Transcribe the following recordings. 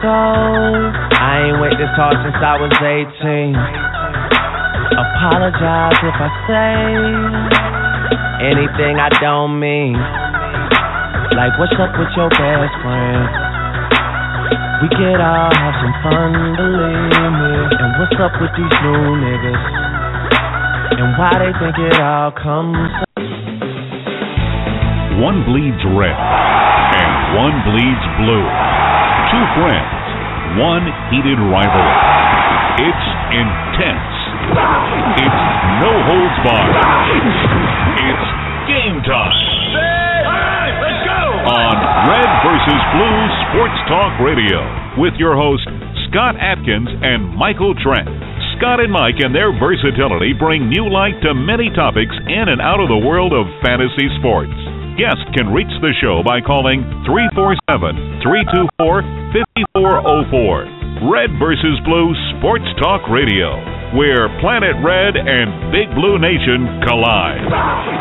so. I ain't wait this hard since I was 18. Apologize if I say anything I don't mean. Like, what's up with your best friend? We could all have some fun, believe me. And what's up with these new niggas? And why they think it all comes. One bleeds red, and one bleeds blue. Two friends, one heated rivalry. It's intense. It's no holds barred. It's game time. let's go! On Red versus Blue Sports Talk Radio with your host, Scott Atkins and Michael Trent. Scott and Mike and their versatility bring new light to many topics in and out of the world of fantasy sports. Guests can reach the show by calling 347 324 5404. Red versus Blue Sports Talk Radio, where Planet Red and Big Blue Nation collide.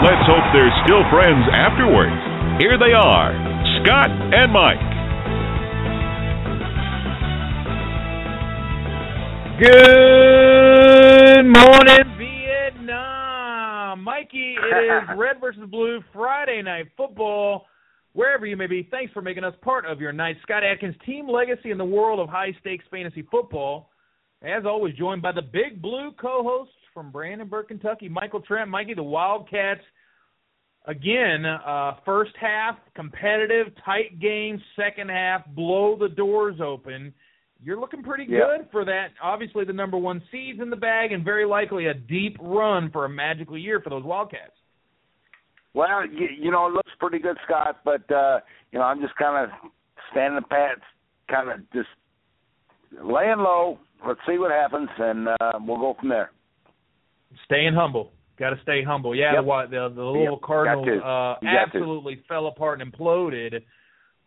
Let's hope they're still friends afterwards. Here they are, Scott and Mike. Good morning, Vietnam. Mikey, it is Red versus Blue Friday Night Football. Wherever you may be, thanks for making us part of your night. Scott Atkins, team legacy in the world of high stakes fantasy football. As always, joined by the Big Blue co hosts from Brandenburg, Kentucky, Michael Trent, Mikey, the Wildcats. Again, uh, first half, competitive, tight game. Second half, blow the doors open you're looking pretty good for that. Obviously, the number one seeds in the bag, and very likely a deep run for a magical year for those Wildcats. Well, you, you know, it looks pretty good, Scott. But uh, you know, I'm just kind of standing pat, kind of just laying low. Let's see what happens, and uh, we'll go from there. Staying humble. Got to stay humble. Yeah, yep. the, the the little yep. Cardinals uh, absolutely fell apart and imploded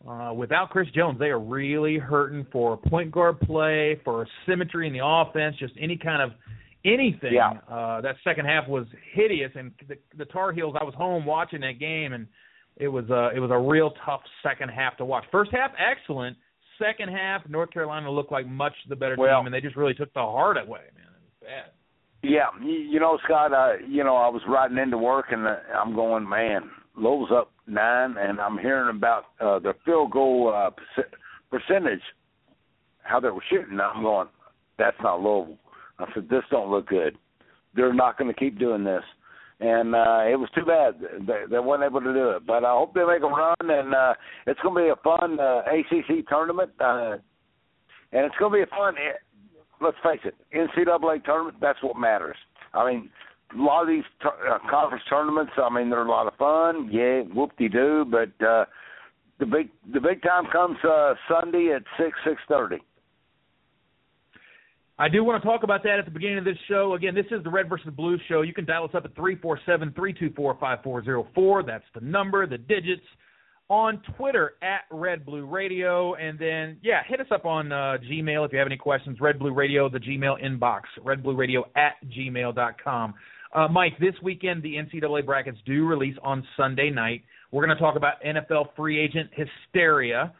uh, without Chris Jones, they are really hurting for point guard play, for symmetry in the offense, just any kind of anything. Yeah. Uh, that second half was hideous, and the, the Tar Heels. I was home watching that game, and it was uh, it was a real tough second half to watch. First half excellent. Second half, North Carolina looked like much the better well, team, and they just really took the heart away. Man, it was bad. Yeah, you know, Scott. Uh, you know, I was riding into work, and uh, I'm going, man. Lowell's up nine, and I'm hearing about uh, the field goal uh, percentage, how they were shooting. I'm going, that's not Louisville. I said, this don't look good. They're not going to keep doing this, and uh, it was too bad they, they weren't able to do it. But I hope they make a run, and uh, it's going to be a fun uh, ACC tournament, uh, and it's going to be a fun. Eh, let's face it, NCAA tournament. That's what matters. I mean, a lot of these t- uh, conference tournaments, I mean, they're a lot of fun. Yeah, whoop de doo. But uh, the big the big time comes uh, Sunday at six six thirty. I do want to talk about that at the beginning of this show. Again, this is the Red versus Blue show. You can dial us up at three four seven three two four five four zero four. That's the number, the digits. On Twitter at Red Blue Radio, and then yeah, hit us up on uh, Gmail if you have any questions. Red Blue Radio, the Gmail inbox. Red Blue Radio at gmail dot com. Uh, Mike, this weekend the NCAA brackets do release on Sunday night. We're going to talk about NFL free agent hysteria,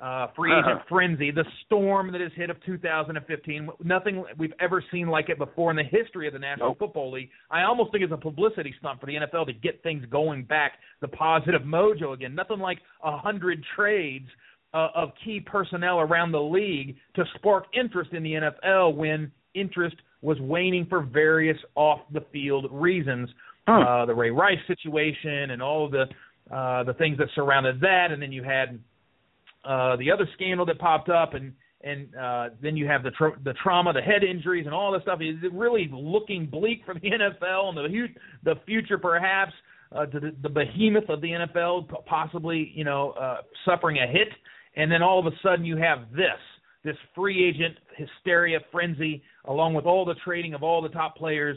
uh, free agent uh-huh. frenzy, the storm that has hit of 2015. Nothing we've ever seen like it before in the history of the National nope. Football League. I almost think it's a publicity stunt for the NFL to get things going back, the positive mojo again. Nothing like a hundred trades uh, of key personnel around the league to spark interest in the NFL when interest was waning for various off the field reasons. Uh, the Ray Rice situation and all of the uh, the things that surrounded that, and then you had uh, the other scandal that popped up, and and uh, then you have the tra- the trauma, the head injuries, and all this stuff. Is it really looking bleak for the NFL and the hu- the future perhaps uh, to the, the behemoth of the NFL possibly you know uh, suffering a hit, and then all of a sudden you have this this free agent hysteria frenzy, along with all the trading of all the top players,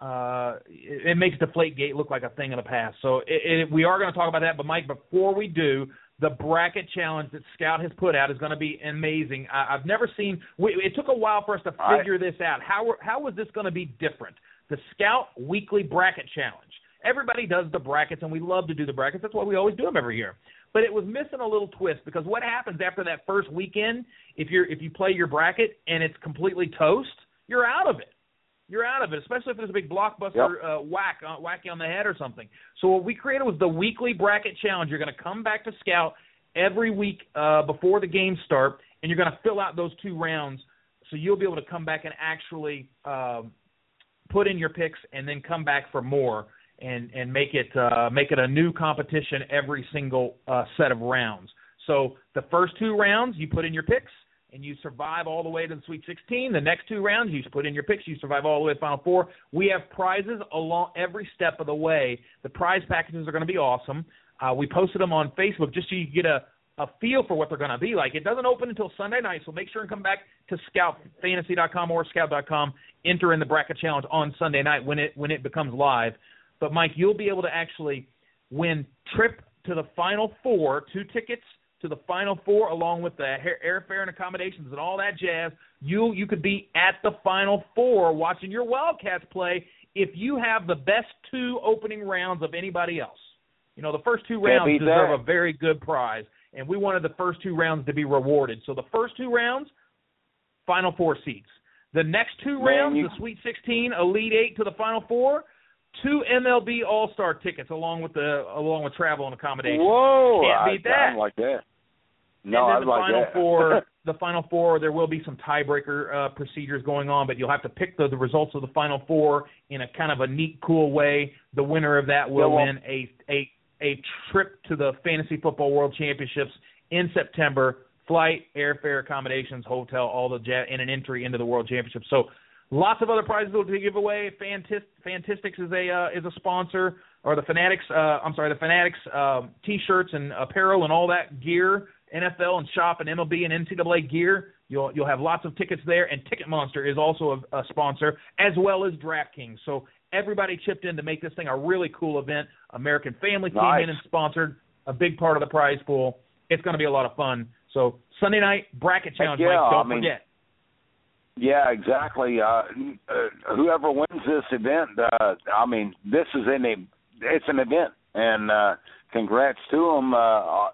uh, it, it makes Deflategate look like a thing of the past. So it, it, we are going to talk about that. But Mike, before we do, the bracket challenge that Scout has put out is going to be amazing. I, I've never seen. We, it took a while for us to figure this out. How how was this going to be different? The Scout Weekly Bracket Challenge. everybody does the brackets, and we love to do the brackets. That's why we always do them every year. But it was missing a little twist because what happens after that first weekend, if you're if you play your bracket and it's completely toast, you're out of it. You're out of it, especially if there's a big blockbuster yep. uh, whack uh, wacky on the head or something. So what we created was the weekly bracket challenge. You're going to come back to Scout every week uh, before the games start, and you're going to fill out those two rounds. So you'll be able to come back and actually um, put in your picks, and then come back for more and and make it uh, make it a new competition every single uh, set of rounds. So the first two rounds you put in your picks and you survive all the way to the Sweet 16. The next two rounds you put in your picks, you survive all the way to Final Four. We have prizes along every step of the way. The prize packages are going to be awesome. Uh, we posted them on Facebook just so you get a a feel for what they're going to be like. It doesn't open until Sunday night, so make sure and come back to scoutfantasy.com or scout.com. Enter in the bracket challenge on Sunday night when it when it becomes live. But Mike, you'll be able to actually win trip to the Final Four, two tickets to the Final Four, along with the airfare and accommodations and all that jazz. You you could be at the Final Four watching your Wildcats play if you have the best two opening rounds of anybody else. You know, the first two rounds deserve that. a very good prize and we wanted the first two rounds to be rewarded. So the first two rounds, Final Four seats. The next two Man, rounds, you... the Sweet 16, Elite Eight to the Final Four, two MLB All Star tickets along with the along with travel and accommodation. Whoa! Can't beat I, that. I like that. No, and then I the like final that. four, the final four, there will be some tiebreaker uh, procedures going on, but you'll have to pick the, the results of the final four in a kind of a neat, cool way. The winner of that will Yeah, well- win a a a trip to the Fantasy Football World Championships in September. Flight, airfare, accommodations, hotel, all the jet, and an entry into the World Championship. So, lots of other prizes to give away. Fantist, Fantistics is a uh, is a sponsor, or the Fanatics. Uh, I'm sorry, the Fanatics um, T-shirts and apparel and all that gear. NFL and shop and MLB and NCAA gear. You'll you'll have lots of tickets there, and Ticket Monster is also a, a sponsor as well as DraftKings. So everybody chipped in to make this thing a really cool event. American Family came Nice. in and sponsored a big part of the prize pool. It's going to be a lot of fun. So Sunday night bracket challenge, yeah, Mike. Don't I mean- forget. Yeah, exactly. Uh, uh, whoever wins this event, uh, I mean, this is an e- it's an event, and uh, congrats to them. Uh, uh,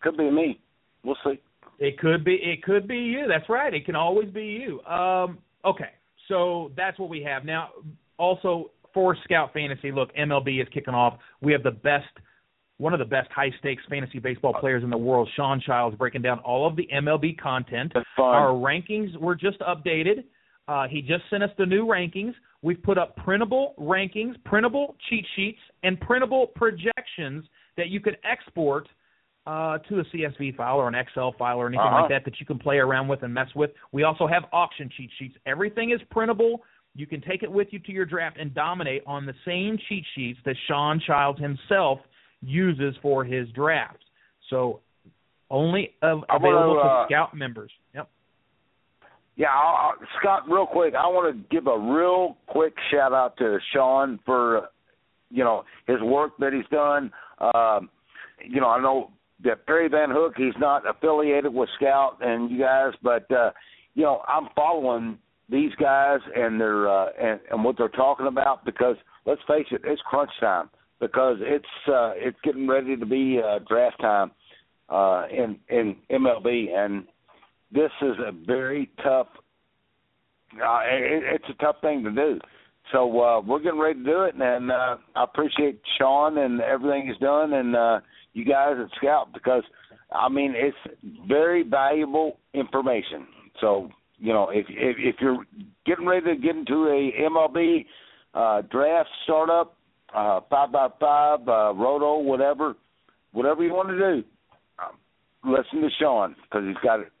could be me. We'll see. It could be it could be you. That's right. It can always be you. Um, okay, so that's what we have now. Also for Scout Fantasy, look, MLB is kicking off. We have the best, one of the best high stakes fantasy baseball players in the world, Sean Childs, breaking down all of the MLB content. Our rankings were just updated. Uh, he just sent us the new rankings. We've put up printable rankings, printable cheat sheets, and printable projections that you could export uh, to a CSV file or an Excel file or anything Uh-huh. like that that you can play around with and mess with. We also have auction cheat sheets. Everything is printable. You can take it with you to your draft and dominate on the same cheat sheets that Sean Childs himself uses for his drafts. So only av- I wanna, available uh, to Scout members. Yep. Yeah, I'll, I'll- Scott, real quick, I want to give a real quick shout out to Sean for, uh, you know, his work that he's done. Um, you know, I know that Perry Van Hook, he's not affiliated with Scout and you guys, but uh, you know, I'm following these guys and their uh, and, and what they're talking about because let's face it, it's crunch time because it's uh, it's getting ready to be uh, draft time uh, in in MLB and this is a very tough. Uh, it, it's a tough thing to do. So uh, we're getting ready to do it, and uh, I appreciate Sean and everything he's done, and uh, you guys at Scout because I mean it's very valuable information. So you know if if, if you're getting ready to get into a MLB uh, draft startup, uh, five by five, uh, roto, whatever, whatever you want to do, um, listen to Sean because he's got it.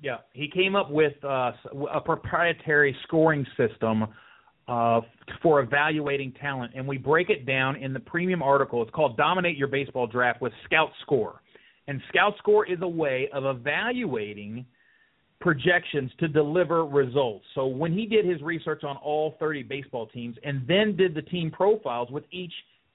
Yeah, he came up with uh, a proprietary scoring system uh, for evaluating talent, and we break it down in the premium article. It's called "Dominate Your Baseball Draft with Scout Score," and Scout Score is a way of evaluating projections to deliver results. So when he did his research on all 30 baseball teams and then did the team profiles with each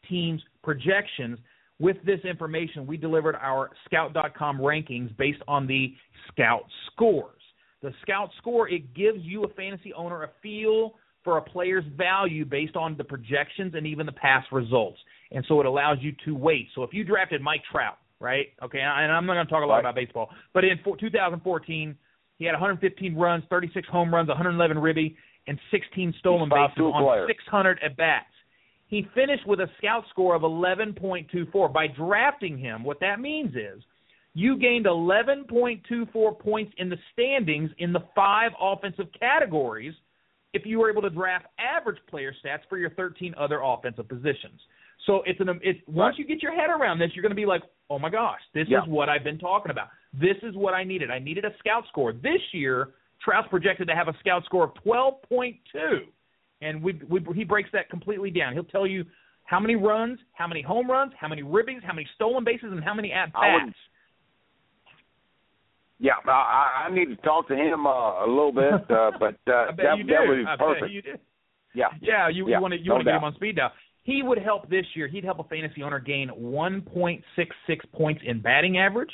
team's projections, with this information, we delivered our scout.com rankings based on the scout scores. The scout score, it gives you a fantasy owner a feel for a player's value based on the projections and even the past results. And so it allows you to wait. So if you drafted Mike Trout, right? Okay, and I'm not going to talk a lot Right. about baseball, but in 2014, he had 115 runs, 36 home runs, 111 ribby, and 16 stolen bases on player. 600 at bats. He finished with a scout score of 11.24. By drafting him, what that means is you gained 11.24 points in the standings in the five offensive categories if you were able to draft average player stats for your 13 other offensive positions. So it's an it's once you get your head around this, you're going to be like, "Oh my gosh, this Yeah. is what I've been talking about. This is what I needed. I needed a scout score." This year, Trout's projected to have a scout score of 12.2, and we, we he breaks that completely down. He'll tell you how many runs, how many home runs, how many ribbies, how many stolen bases, and how many at bats. Yeah, I, I need to talk to him uh, a little bit, uh, but uh, that, that was perfect. Yeah, Yeah, you, Yeah, you want to you no want to get him on speed dial. He would help this year. He'd help a fantasy owner gain 1.66 points in batting average,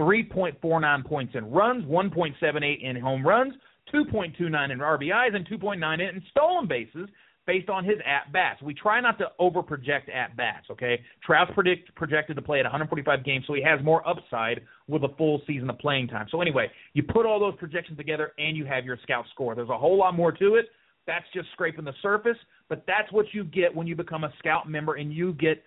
3.49 points in runs, 1.78 in home runs, 2.29 in RBIs, and 2.98 in stolen bases based on his at bats. We try not to over project at bats. Okay, Trout's predict projected to play at 145 games, so he has more upside with a full season of playing time. So anyway, you put all those projections together, and you have your scout score. There's a whole lot more to it. That's just scraping the surface, but that's what you get when you become a scout member and you get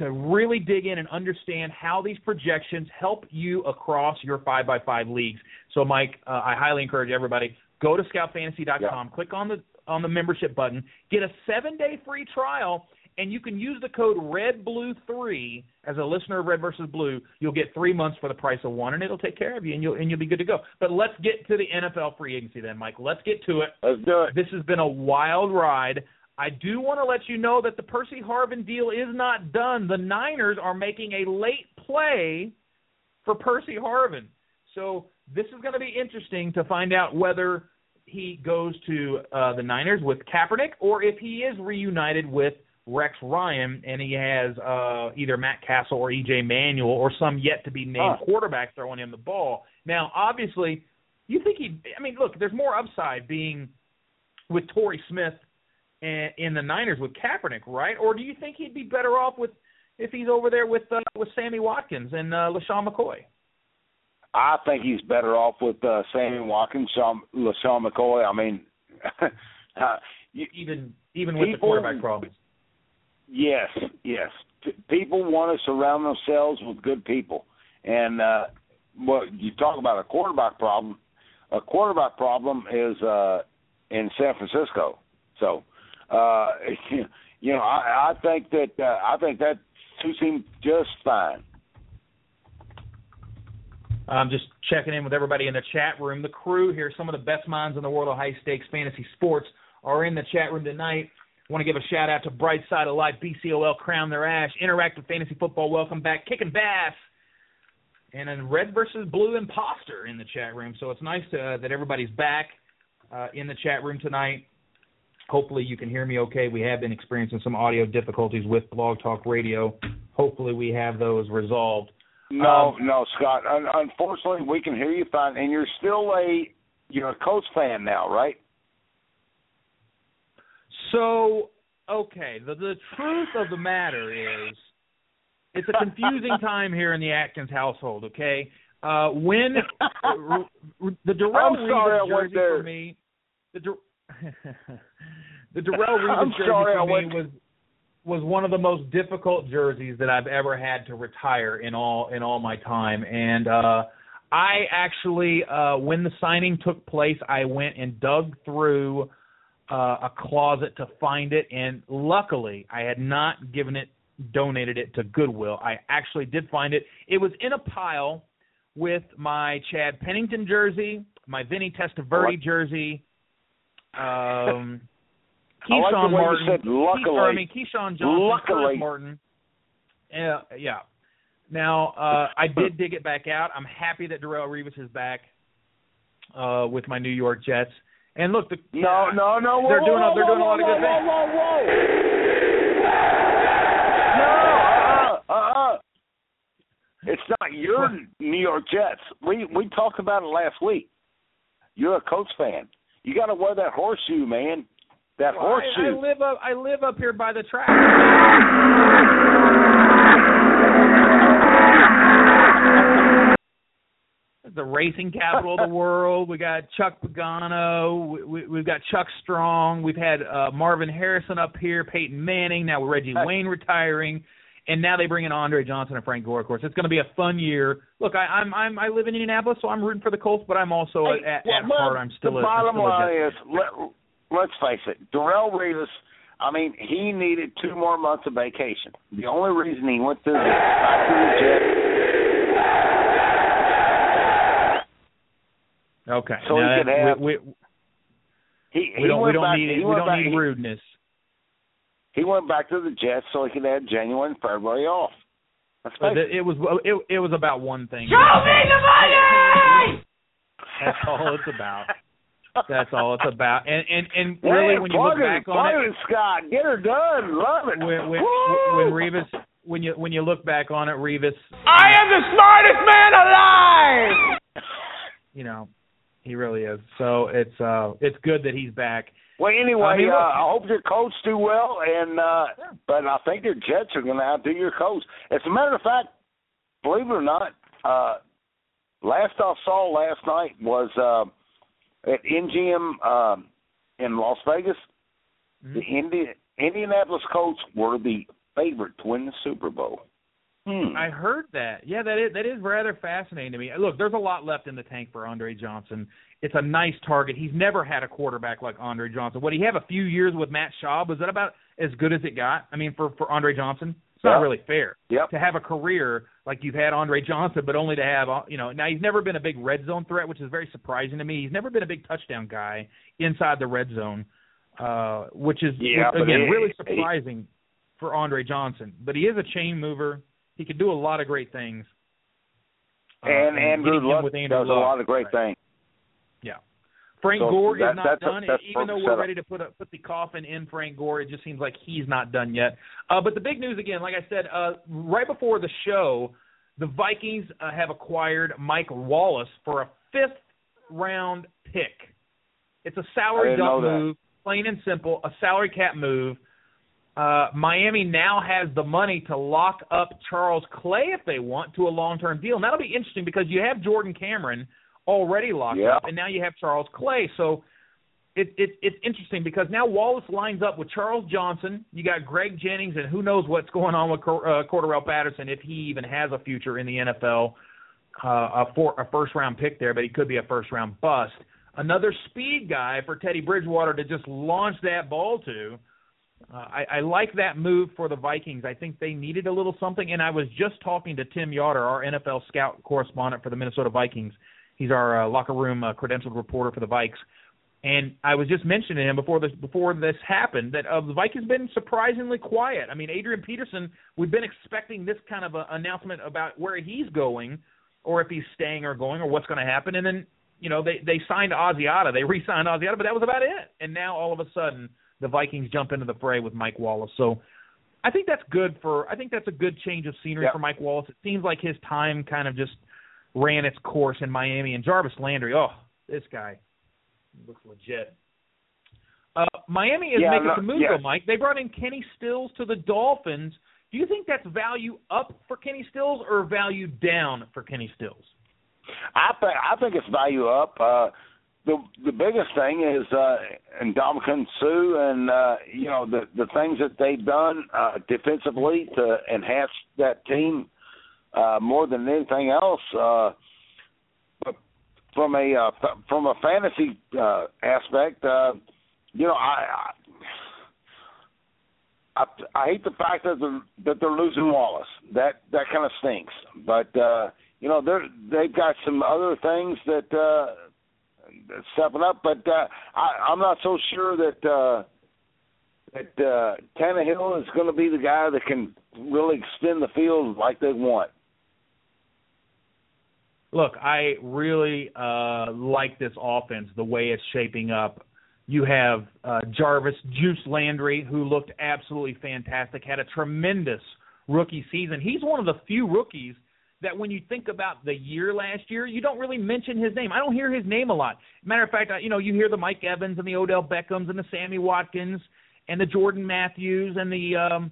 to really dig in and understand how these projections help you across your 5 by 5 leagues. So Mike, uh, I highly encourage everybody go to scoutfantasy.com, click on the on the membership button, get a 7-day free trial and you can use the code REDBLUE3 as a listener of Red versus Blue. You'll get 3 months for the price of one and it'll take care of you and you'll and you'll be good to go. But let's get to the NFL free agency then, Mike. Let's get to it. let's do it. This has been a wild ride. I do want to let you know that the Percy Harvin deal is not done. The Niners are making a late play for Percy Harvin. So this is going to be interesting to find out whether he goes to uh, the Niners with Kaepernick or if he is reunited with Rex Ryan and he has uh, either Matt Cassel or EJ Manuel or some yet to be named Huh. quarterback throwing him the ball. Now, obviously, you think he? I mean, look, there's more upside being with Torrey Smith in the Niners with Kaepernick, right? Or do you think he'd be better off with if he's over there with uh, with Sammy Watkins and uh, LeSean McCoy? I think he's better off with uh, Sammy Watkins, Sean, LeSean McCoy. I mean, uh, you, Even even with the quarterback problems. yes, yes. P- people want to surround themselves with good people, and uh, what you talk about a quarterback problem. A quarterback problem is uh, in San Francisco. So, uh, you know, I, I think that uh, I think that suits him just fine. I'm just checking in with everybody in the chat room. The crew here, some of the best minds in the world of high stakes fantasy sports, are in the chat room tonight. Want to give a shout out to Bright Side of Life, BCOL, Crown Their Ash, Interactive Fantasy Football, welcome back, Kicking Bass, and then Red versus Blue Imposter in the chat room. So it's nice to, that everybody's back uh, in the chat room tonight. Hopefully you can hear me okay. We have been experiencing some audio difficulties with Blog Talk Radio. Hopefully we have those resolved. No, Um, no, Scott. Un- unfortunately, we can hear you fine, and you're still a you're a Colts fan now, right? So, okay, the the truth of the matter is, it's a confusing time here in the Atkins household. Okay, uh, when r- r- the Darrell I'm sorry I Revis jersey there. for me, the the Darrell Revis jersey sorry for me was was one of the most difficult jerseys that I've ever had to retire in all in all my time, and uh, I actually, uh, when the signing took place, I went and dug through uh, a closet to find it, and luckily, I had not given it, donated it to Goodwill. I actually did find it. It was in a pile with my Chad Pennington jersey, my Vinny Testaverde What? jersey, um, like Keyshawn you Martin. said luckily. Keith- I mean Keyshawn Johnson, Luckily. Martin. Yeah, yeah. Now uh, I did dig it back out. I'm happy that Darrelle Revis is back uh, with my New York Jets. And look, the, No, no, no. Whoa, They're doing a- whoa, they're whoa, doing a lot of good whoa, things. Whoa, whoa. No, uh, uh, uh. It's not your New York Jets. We we talked about it last week. You're a Colts fan. You got to wear that horseshoe, man. That Well, horseshoe. I live up I live up here by the track. the racing capital of the world. We got Chuck Pagano. We, we, we've got Chuck Strong. We've had uh, Marvin Harrison up here. Peyton Manning. Now with Reggie Wayne retiring, and now they bring in Andre Johnson and Frank Gore. Of course, it's going to be a fun year. Look, I, I'm I'm I live in Indianapolis, so I'm rooting for the Colts, but I'm also Hey, at, well, at well, heart I'm still the a, bottom still line is let, let's face it, Darrelle Revis. I mean, he needed two more months of vacation. The only reason he went to the, back the Jets, Okay. So he now could have- we, we, he, we he don't we don't back, need he we don't back, need he- rudeness. He went back to the Jets so he could have January and February off. Let's it. it, it was it, it was about one thing. Show me the money! That's all it's about. That's all it's about. And and and Hey, really, when you look plug back it, on it, it, Scott, get her done. Love it. when when Woo! when Revis when you when you look back on it, Revis, I am the smartest man alive! you know, he really is. So it's uh it's good that he's back. Well, anyway, I mean, uh, I hope your coach do well, and uh, but I think your Jets are going to outdo your coach. As a matter of fact, believe it or not, uh, last I saw last night was uh, at MGM um, in Las Vegas. Mhm. The Indi- Indianapolis Colts were the favorite to win the Super Bowl. Hmm. I heard that. Yeah, that is that is rather fascinating to me. Look, there's a lot left in the tank for Andre Johnson. It's a nice target. He's never had a quarterback like Andre Johnson. What he have a few years with Matt Schaub was that about as good as it got? I mean, for for Andre Johnson, it's not really fair Yep. to have a career like you've had Andre Johnson, but only to have you know. Now he's never been a big red zone threat, which is very surprising to me. He's never been a big touchdown guy inside the red zone, uh, which is Yeah, again really surprising for Andre Johnson. But he is a chain mover. He could do a lot of great things. Uh, and Andrew Luck with does Andrew a lot of great right. things. Yeah. Frank So Gore that- is not that's a- done. Even though we're ready to put a, put the coffin in Frank Gore, it just seems like he's not done yet. Uh, but the big news again, like I said, uh, right before the show, the Vikings uh, have acquired Mike Wallace for a fifth round pick. It's a salary dump move, plain and simple, a salary cap move. Uh, Miami now has the money to lock up Charles Clay if they want to a long-term deal. And that'll be interesting because you have Jordan Cameron already locked Yeah. up, and now you have Charles Clay. So it, it, it's interesting because now Wallace lines up with Charles Johnson. You got Greg Jennings, and who knows what's going on with Cor- uh, Cordarrelle Patterson if he even has a future in the NFL. Uh, a, four, a first-round pick there, but he could be a first-round bust. Another speed guy for Teddy Bridgewater to just launch that ball to. Uh, I, I like that move for the Vikings. I think they needed a little something, and I was just talking to Tim Yoder, our NFL scout correspondent for the Minnesota Vikings. He's our uh, locker room uh, credentialed reporter for the Vikes, and I was just mentioning to him before this before this happened that uh, the Vikings been surprisingly quiet. I mean, Adrian Peterson, we've been expecting this kind of a announcement about where he's going, or if he's staying or going, or what's going to happen, and then you know they they signed Asiata, they re-signed Asiata, but that was about it. And now all of a sudden the Vikings jump into the fray with Mike Wallace. So I think that's good for I think that's a good change of scenery Yeah. for Mike Wallace. It seems like his time kind of just ran its course in Miami and Jarvis Landry. Oh, this guy looks legit. Uh, Miami is Yeah, making some moves yes. though, Mike. They brought in Kenny Stills to the Dolphins. Do you think that's value up for Kenny Stills or value down for Kenny Stills? I think I think it's value up. Uh, the the biggest thing is uh, and Ndamukong Suh and uh, you know the the things that they've done uh, defensively to enhance that team uh, more than anything else. Uh, but from a uh, from a fantasy uh, aspect, uh, you know I. I I, hate the fact that they're that they're losing Wallace. That that kind of stinks. But uh, you know they're they've got some other things that uh, stepping up. But uh, I, I'm not so sure that uh, that uh, Tannehill is going to be the guy that can really extend the field like they want. Look, I really uh like this offense the way it's shaping up. You have uh Jarvis Juice Landry who looked absolutely fantastic, had a tremendous rookie season. He's one of the few rookies that when you think about the year last year, you don't really mention his name. I don't hear his name a lot. Matter of fact, you know, you hear the Mike Evans and the Odell Beckhams and the Sammy Watkins and the Jordan Matthews and the um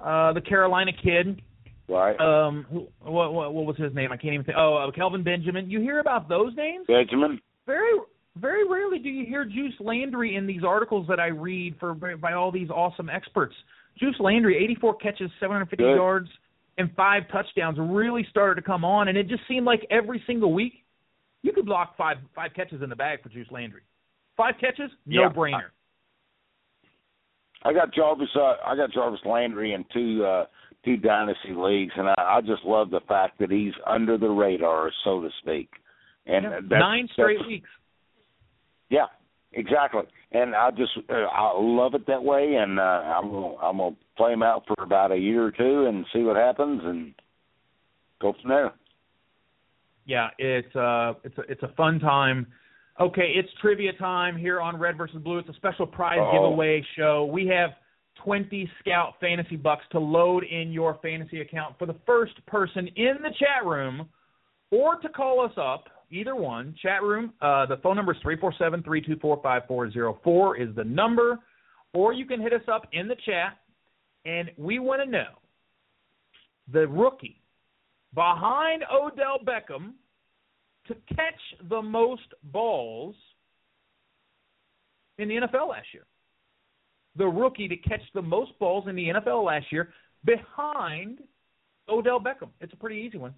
uh the Carolina kid. Right. Um what, what what was his name? I can't even think. Oh, uh, Kelvin Benjamin. You hear about those names? Benjamin. Very very rarely do you hear Juice Landry in these articles that I read for by all these awesome experts. Juice Landry, 84 catches, 750 Good. yards, and five touchdowns, really started to come on, and it just seemed like every single week you could block five five catches in the bag for Juice Landry. Five catches, no Yeah. brainer. I got Jarvis. Uh, I got Jarvis Landry in two uh, two dynasty leagues, and I, I just love the fact that he's under the radar, so to speak. And Yeah. that's, Nine straight that's- weeks. Yeah, exactly. And I just uh, I love it that way, and uh, I'm gonna I'm gonna play him out for about a year or two and see what happens, and go from there. Yeah, it's uh it's a it's a fun time. Okay, it's trivia time here on Red versus Blue. It's a special prize Uh-oh. giveaway show. We have 20 Scout Fantasy Bucks to load in your fantasy account for the first person in the chat room or to call us up, either one. Chat room, uh, the phone number is 347-324-5404 is the number, or you can hit us up in the chat, and we want to know the rookie behind Odell Beckham to catch the most balls in the NFL last year. The rookie to catch the most balls in the NFL last year behind Odell Beckham. It's a pretty easy one.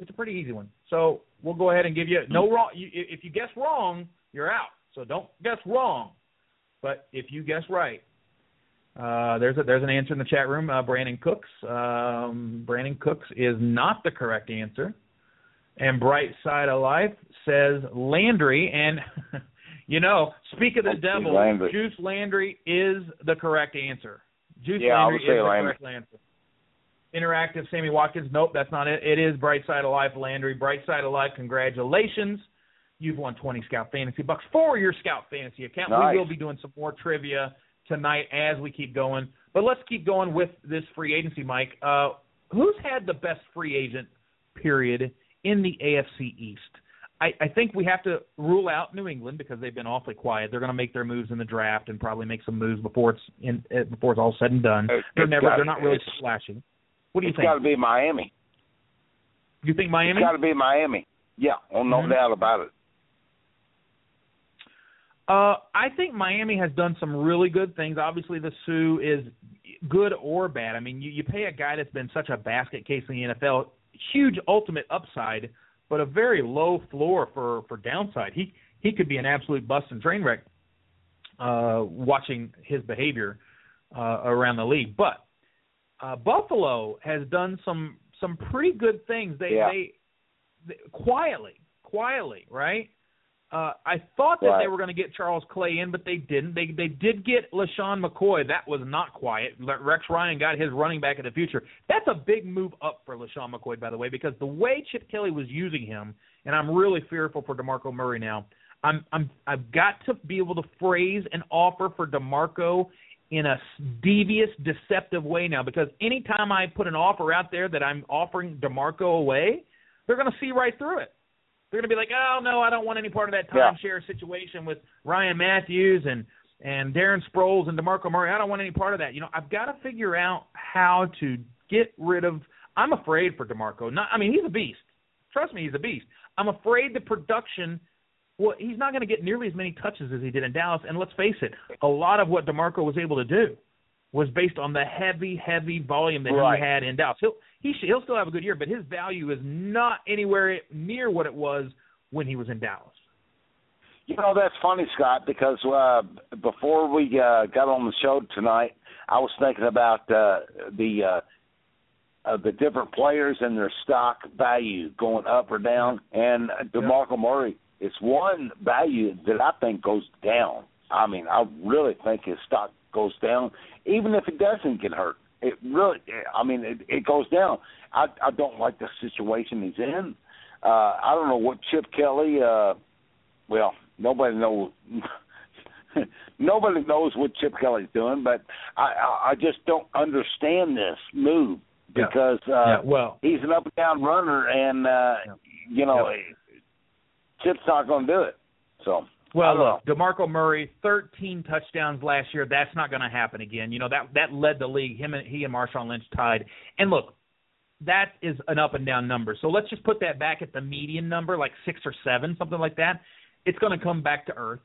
It's a pretty easy one. So we'll go ahead and give you no wrong. You, if you guess wrong, you're out. So don't guess wrong. But if you guess right, uh, there's a, there's an answer in the chat room. Uh, Brandin Cooks. Um, Brandin Cooks is not the correct answer. And Bright Side of Life says Landry. And you know, speak of the devil, Landry. Juice Landry is the correct answer. Juice Yeah, I Landry would say is the Landry. correct answer. Interactive Sammy Watkins. Nope, that's not it. It is Bright Side of Life Landry. Bright Side of Life, congratulations. You've won 20 Scout Fantasy Bucks for your Scout Fantasy account. Nice. We will be doing some more trivia tonight as we keep going. But let's keep going with this free agency, Mike. Uh, who's had the best free agent period in the AFC East? I, I think we have to rule out New England because they've been awfully quiet. They're going to make their moves in the draft and probably make some moves before it's in uh, before it's all said and done. They're never they're not really splashing. What do you it's think? It's got to be Miami. you think Miami? It's got to be Miami. Yeah, well, no Mhm. doubt about it. Uh, I think Miami has done some really good things. Obviously, the Suh is good or bad. I mean, you, you pay a guy that's been such a basket case in the NFL, huge ultimate upside, but a very low floor for for downside. He he could be an absolute bust and train wreck. Uh, watching his behavior uh, around the league, but uh, Buffalo has done some some pretty good things. They Yeah. they, they quietly, quietly, right? Uh, I thought that they were going to get Charles Clay in, but they didn't. They they did get LeSean McCoy. That was not quiet. Rex Ryan got his running back in the future. That's a big move up for LeSean McCoy, by the way, because the way Chip Kelly was using him, and I'm really fearful for DeMarco Murray now. I'm I'm I've got to be able to phrase an offer for DeMarco in a devious, deceptive way now, because anytime I put an offer out there that I'm offering DeMarco away, they're going to see right through it. They're going to be like, "Oh no, I don't want any part of that Yeah. timeshare situation with Ryan Mathews and and Darren Sproles and DeMarco Murray. I don't want any part of that." You know, I've got to figure out how to get rid of. I'm afraid for DeMarco. Not, I mean, he's a beast. Trust me, he's a beast. I'm afraid the production. Well, he's not going to get nearly as many touches as he did in Dallas. And let's face it, a lot of what DeMarco was able to do was based on the heavy, heavy volume that Right. he had in Dallas. He'll he should, he'll still have a good year, but his value is not anywhere near what it was when he was in Dallas. You know that's funny, Scott, because uh, before we uh, got on the show tonight, I was thinking about uh, the uh, uh, the different players and their stock value going up or down, and Demarco Murray is one value that I think goes down. I mean, I really think his stock goes down, even if it doesn't get hurt. It really, I mean, it, it goes down. I I don't like the situation he's in. Uh, I don't know what Chip Kelly. Uh, well, nobody knows. nobody knows what Chip Kelly's doing, but I, I I just don't understand this move because yeah. Uh, yeah. well, he's an up and down runner, and uh, yeah. you know, yeah. Chip's not going to do it. So. Well, look, DeMarco Murray, 13 touchdowns last year. That's not going to happen again. You know that that led the league. Him and he and Marshawn Lynch tied. And look, that is an up and down number. So let's just put that back at the median number, like six or seven, something like that. It's going to come back to earth.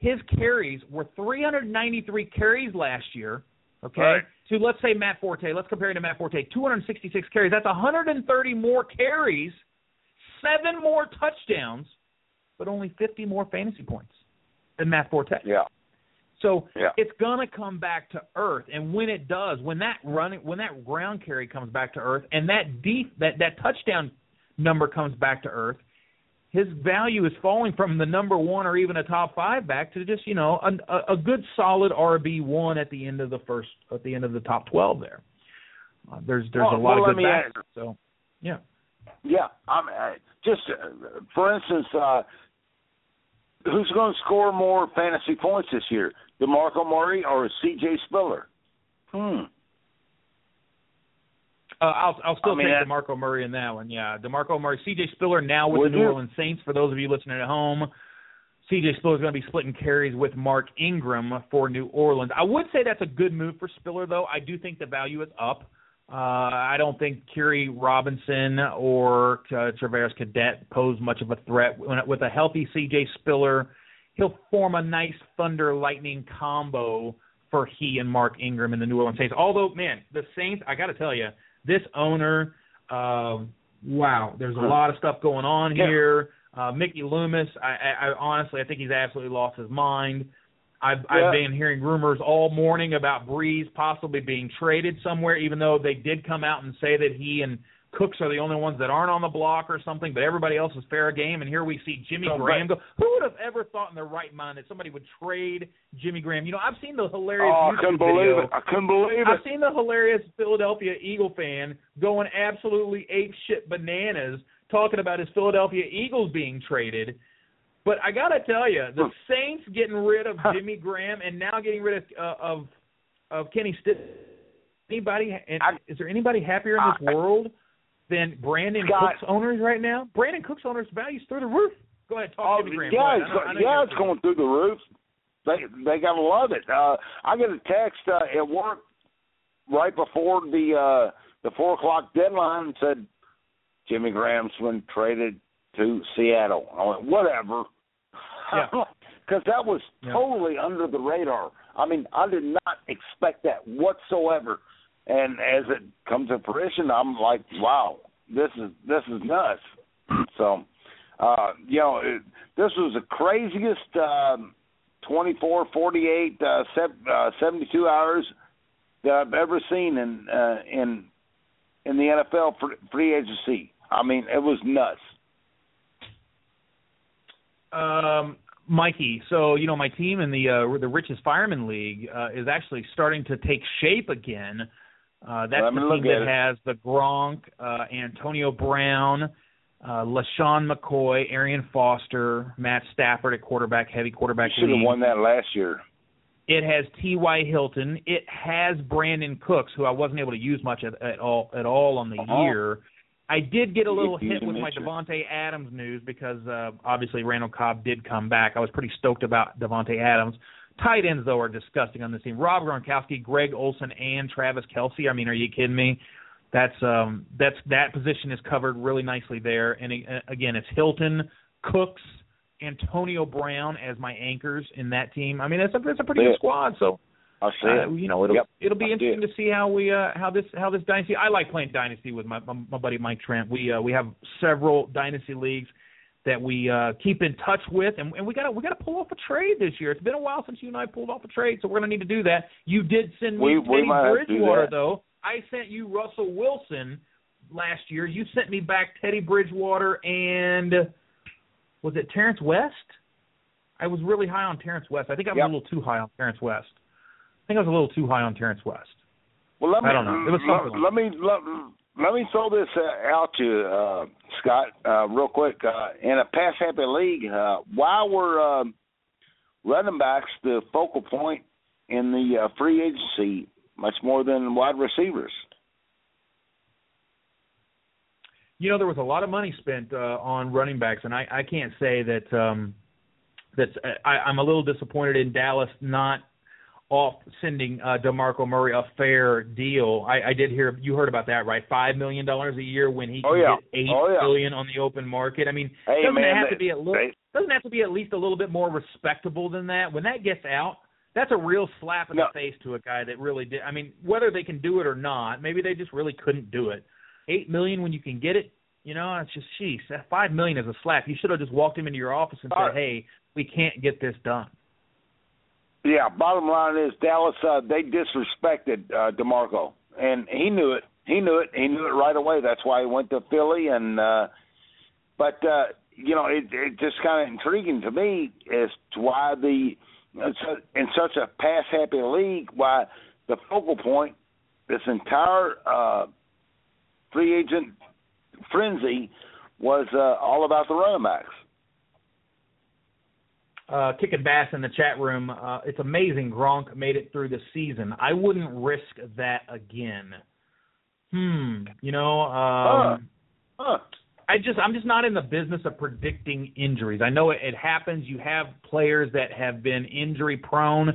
His carries were 393 carries last year. Okay, right. to let's say Matt Forte. Let's compare him to Matt Forte. 266 carries. That's 130 more carries, seven more touchdowns but only 50 more fantasy points than Matt Forte. Yeah. So yeah. it's gonna come back to earth, and when it does, when that running, when that ground carry comes back to earth, and that deep that that touchdown number comes back to earth, his value is falling from the number one or even a top five back to just you know a, a good solid RB one at the end of the first at the end of the top twelve there. Uh, there's there's a lot well, of good backs, so yeah. Yeah, I'm uh, just uh, for instance. uh who's going to score more fantasy points this year, DeMarco Murray or C.J. Spiller? Hmm. Uh, I'll I'll still I mean, take DeMarco Murray in that one. Yeah, DeMarco Murray, C.J. Spiller now with the New you? Orleans Saints. For those of you listening at home, C.J. Spiller is going to be splitting carries with Mark Ingram for New Orleans. I would say that's a good move for Spiller, though. I do think the value is up. Uh, I don't think Khiry Robinson or uh, Travaris Cadet pose much of a threat. When, with a healthy C.J. Spiller, he'll form a nice thunder lightning combo for he and Mark Ingram in the New Orleans Saints. Although, man, the Saints, I got to tell you, this owner, uh, wow, there's a lot of stuff going on Yeah. here. Uh, Mickey Loomis, I, I, I honestly, I think he's absolutely lost his mind. I've, Yeah. I've been hearing rumors all morning about Brees possibly being traded somewhere, even though they did come out and say that he and Cooks are the only ones that aren't on the block or something, but everybody else is fair game. And here we see Jimmy So, Graham go. Who would have ever thought in their right mind that somebody would trade Jimmy Graham? You know, I've seen the hilarious Oh, I couldn't believe it. I couldn't believe I've it. seen the hilarious Philadelphia Eagle fan going absolutely ape shit bananas talking about his Philadelphia Eagles being traded. But I gotta tell you, the Saints getting rid of Jimmy Graham and now getting rid of uh, of of Kenny Stitt. Anybody? and I- is there anybody happier in this I- world than Brandin Scott- Cooks owners right now? Brandin Cooks owners values through the roof. Go ahead, talk Oh, Jimmy Graham. yeah, Go it's, I know- I know yeah, it's going through the roof. They they gotta love it. Uh, I get a text uh, at work right before the uh, the four o'clock deadline and said Jimmy Graham's been traded to Seattle. I went whatever, Yeah. because that was Yeah. totally under the radar. I mean, I did not expect that whatsoever. And as it comes to fruition, I'm like, wow, this is this is nuts. So, uh, you know, it, this was the craziest um, 24, 48, uh, sev- uh, 72 hours that I've ever seen in uh, in in the NFL free agency. I mean, it was nuts. Um, Mikey, so you know my team in the uh, the Richest Fireman League uh, is actually starting to take shape again. Uh, that's Let the team that it. has the Gronk, uh, Antonio Brown, uh, LeSean McCoy, Arian Foster, Matt Stafford at quarterback, heavy quarterback. You should have won that last year. It has T.Y. Hilton. It has Brandin Cooks, who I wasn't able to use much at, at all at all on the Uh-huh. year. I did get a little get to use hit with my. Davante Adams news because uh, obviously Randall Cobb did come back. I was pretty stoked about Davante Adams. Tight ends though are disgusting on this team. Rob Gronkowski, Greg Olsen, and Travis Kelce. I mean, are you kidding me? That's um that's that position is covered really nicely there. And uh, again, it's Hilton, Cooks, Antonio Brown as my anchors in that team. I mean, that's a that's a pretty Yeah. good squad. So I see uh, you know, it'll Yep. it'll be I see interesting it. to see how we uh how this how this dynasty. I like playing dynasty with my my, my buddy Mike Trent. We uh we have several dynasty leagues that we uh keep in touch with and, and we gotta we gotta pull off a trade this year. It's been a while since you and I pulled off a trade, so we're gonna need to do that. You did send me We- we Teddy to do Bridgewater though. I sent you Russell Wilson last year. You sent me back Teddy Bridgewater and was it Terrance West? I was really high on Terrance West. I think I was Yep. a little too high on Terrance West. I think I was a little too high on Terrance West. Well, let me I don't know. It was let, let me let, let me throw this uh, out to you, uh, Scott, uh, real quick. Uh, in a pass happy league, uh, why were uh, running backs the focal point in the uh, free agency much more than wide receivers? you know, there was a lot of money spent uh, on running backs, and I, I can't say that um, that's. I, I'm a little disappointed in Dallas not off sending uh, DeMarco Murray a fair deal. I, I did hear you heard about that, right? Five million dollars a year when he can oh, yeah. get eight oh, yeah. billion on the open market. I mean, hey, doesn't man, it have they, to be a little? They, doesn't have to be at least a little bit more respectable than that? When that gets out, that's a real slap in no. the face to a guy that really did. I mean, whether they can do it or not, maybe they just really couldn't do it. Eight million when you can get it, you know, it's just that five million is a slap. You should have just walked him into your office and said, "Hey, we can't get this done." Yeah, bottom line is Dallas. Uh, they disrespected uh, DeMarco, and he knew it. He knew it. He knew it right away. That's why he went to Philly. And uh, but uh, you know, it, it just kind of intriguing to me as to why the in such a pass happy league, why the focal point, this entire uh, free agent frenzy was uh, all about the running backs. Uh, kicking bass in the chat room. Uh, it's amazing Gronk made it through the season. I wouldn't risk that again. Hmm. You know, um, huh. Huh. I just I'm just not in the business of predicting injuries. I know it, it happens. You have players that have been injury prone,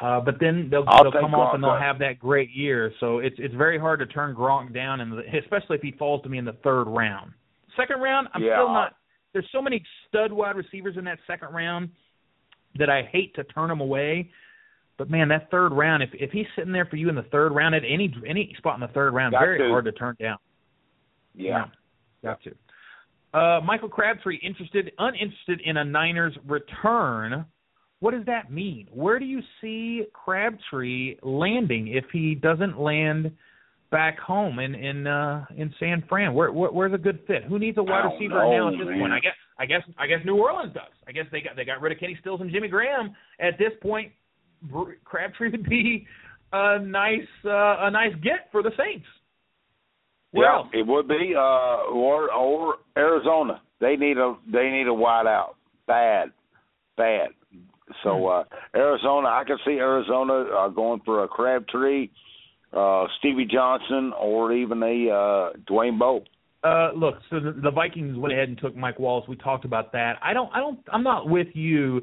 uh, but then they'll, they'll come off and they'll have that great year. So it's it's very hard to turn Gronk down, and especially if he falls to me in the third round. Second round, I'm yeah. still not. There's so many stud wide receivers in that second round that I hate to turn them away. But man, that third round, if if he's sitting there for you in the third round at any any spot in the third round, Got very to. hard to turn down. Yeah. Got to. Uh, Michael Crabtree interested, uninterested in a Niners return. What does that mean? Where do you see Crabtree landing if he doesn't land back home in in uh, in San Fran? Where, where where's a good fit? Who needs a wide receiver know, now at this man. point? I guess I guess I guess New Orleans does. I guess they got they got rid of Kenny Stills and Jimmy Graham. At this point, Crabtree would be a nice uh, a nice get for the Saints. Where yeah, it would be uh or or Arizona. They need a they need a wide out. Bad. Bad. So uh Arizona, I can see Arizona uh, going for a Crabtree, uh Stevie Johnson or even a uh Dwayne Bowe. Uh, look, so the, the Vikings went ahead and took Mike Wallace. We talked about that. I don't, I don't, I'm not with you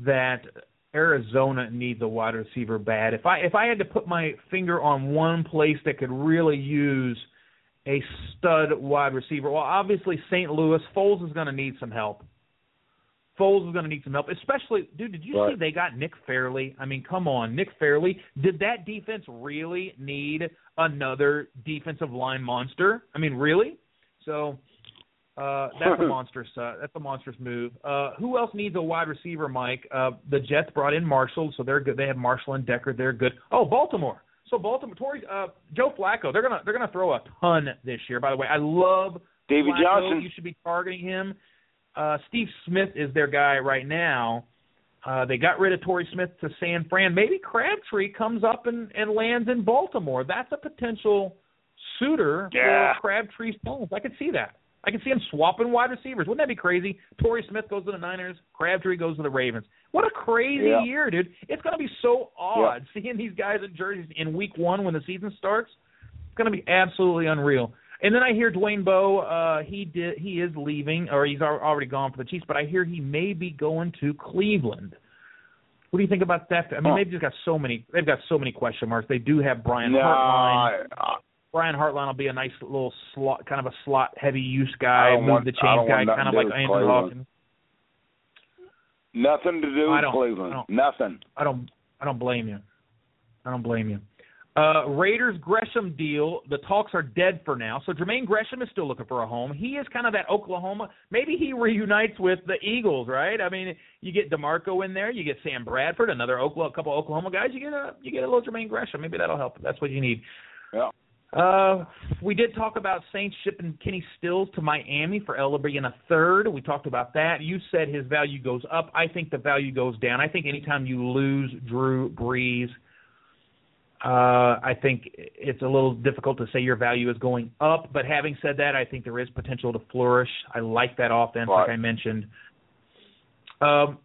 that Arizona needs a wide receiver bad. If I, if I had to put my finger on one place that could really use a stud wide receiver, well, obviously St. Louis. Foles is going to need some help. Foles is going to need some help, especially, dude. Did you Right. see they got Nick Fairley? I mean, come on, Nick Fairley. Did that defense really need another defensive line monster? I mean, really? So uh, that's a monstrous. Uh, that's a monstrous move. Uh, who else needs a wide receiver, Mike? Uh, the Jets brought in Marshall, so they're good. They have Marshall and Decker. They're good. Oh, Baltimore. So Baltimore, Tory, uh, Joe Flacco. They're gonna they're gonna throw a ton this year. By the way, I love Davy Flacco. Johnson. You should be targeting him. Uh, Steve Smith is their guy right now. Uh, they got rid of Torrey Smith to San Fran. Maybe Crabtree comes up and, and lands in Baltimore. That's a potential suitor Yeah. for Crabtree's bones. I could see that. I can see him swapping wide receivers. Wouldn't that be crazy? Torrey Smith goes to the Niners. Crabtree goes to the Ravens. What a crazy Yeah. year, dude! It's going to be so odd seeing these guys in jerseys in Week One when the season starts. It's going to be absolutely unreal. And then I hear Dwayne Bowe. Uh, he did. He is leaving, or he's al- already gone for the Chiefs. But I hear he may be going to Cleveland. What do you think about that? I mean, Huh. they've just got so many. They've got so many question marks. They do have Brian no, Hartline. I, Brian Hartline will be a nice little slot, kind of a slot heavy use guy, move want- the I chain guy, kind of like Andrew. Hawkins. nothing to do with Cleveland. I Nothing. I don't I don't blame you. I don't blame you. Uh, Raiders Gresham deal. The talks are dead for now. So Jermaine Gresham is still looking for a home. He is kind of that Oklahoma. Maybe he reunites with the Eagles, right? I mean, you get DeMarco in there, you get Sam Bradford, another Oklahoma, couple Oklahoma guys. You get a you get a little Jermaine Gresham. Maybe that'll help. That's what you need. Yeah. Uh, we did talk about Saints shipping Kenny Stills to Miami for Ellerbe in a third. We talked about that. You said his value goes up. I think the value goes down. I think anytime you lose Drew Brees, uh, I think it's a little difficult to say your value is going up. But having said that, I think there is potential to flourish. I like that offense, like I mentioned. Um,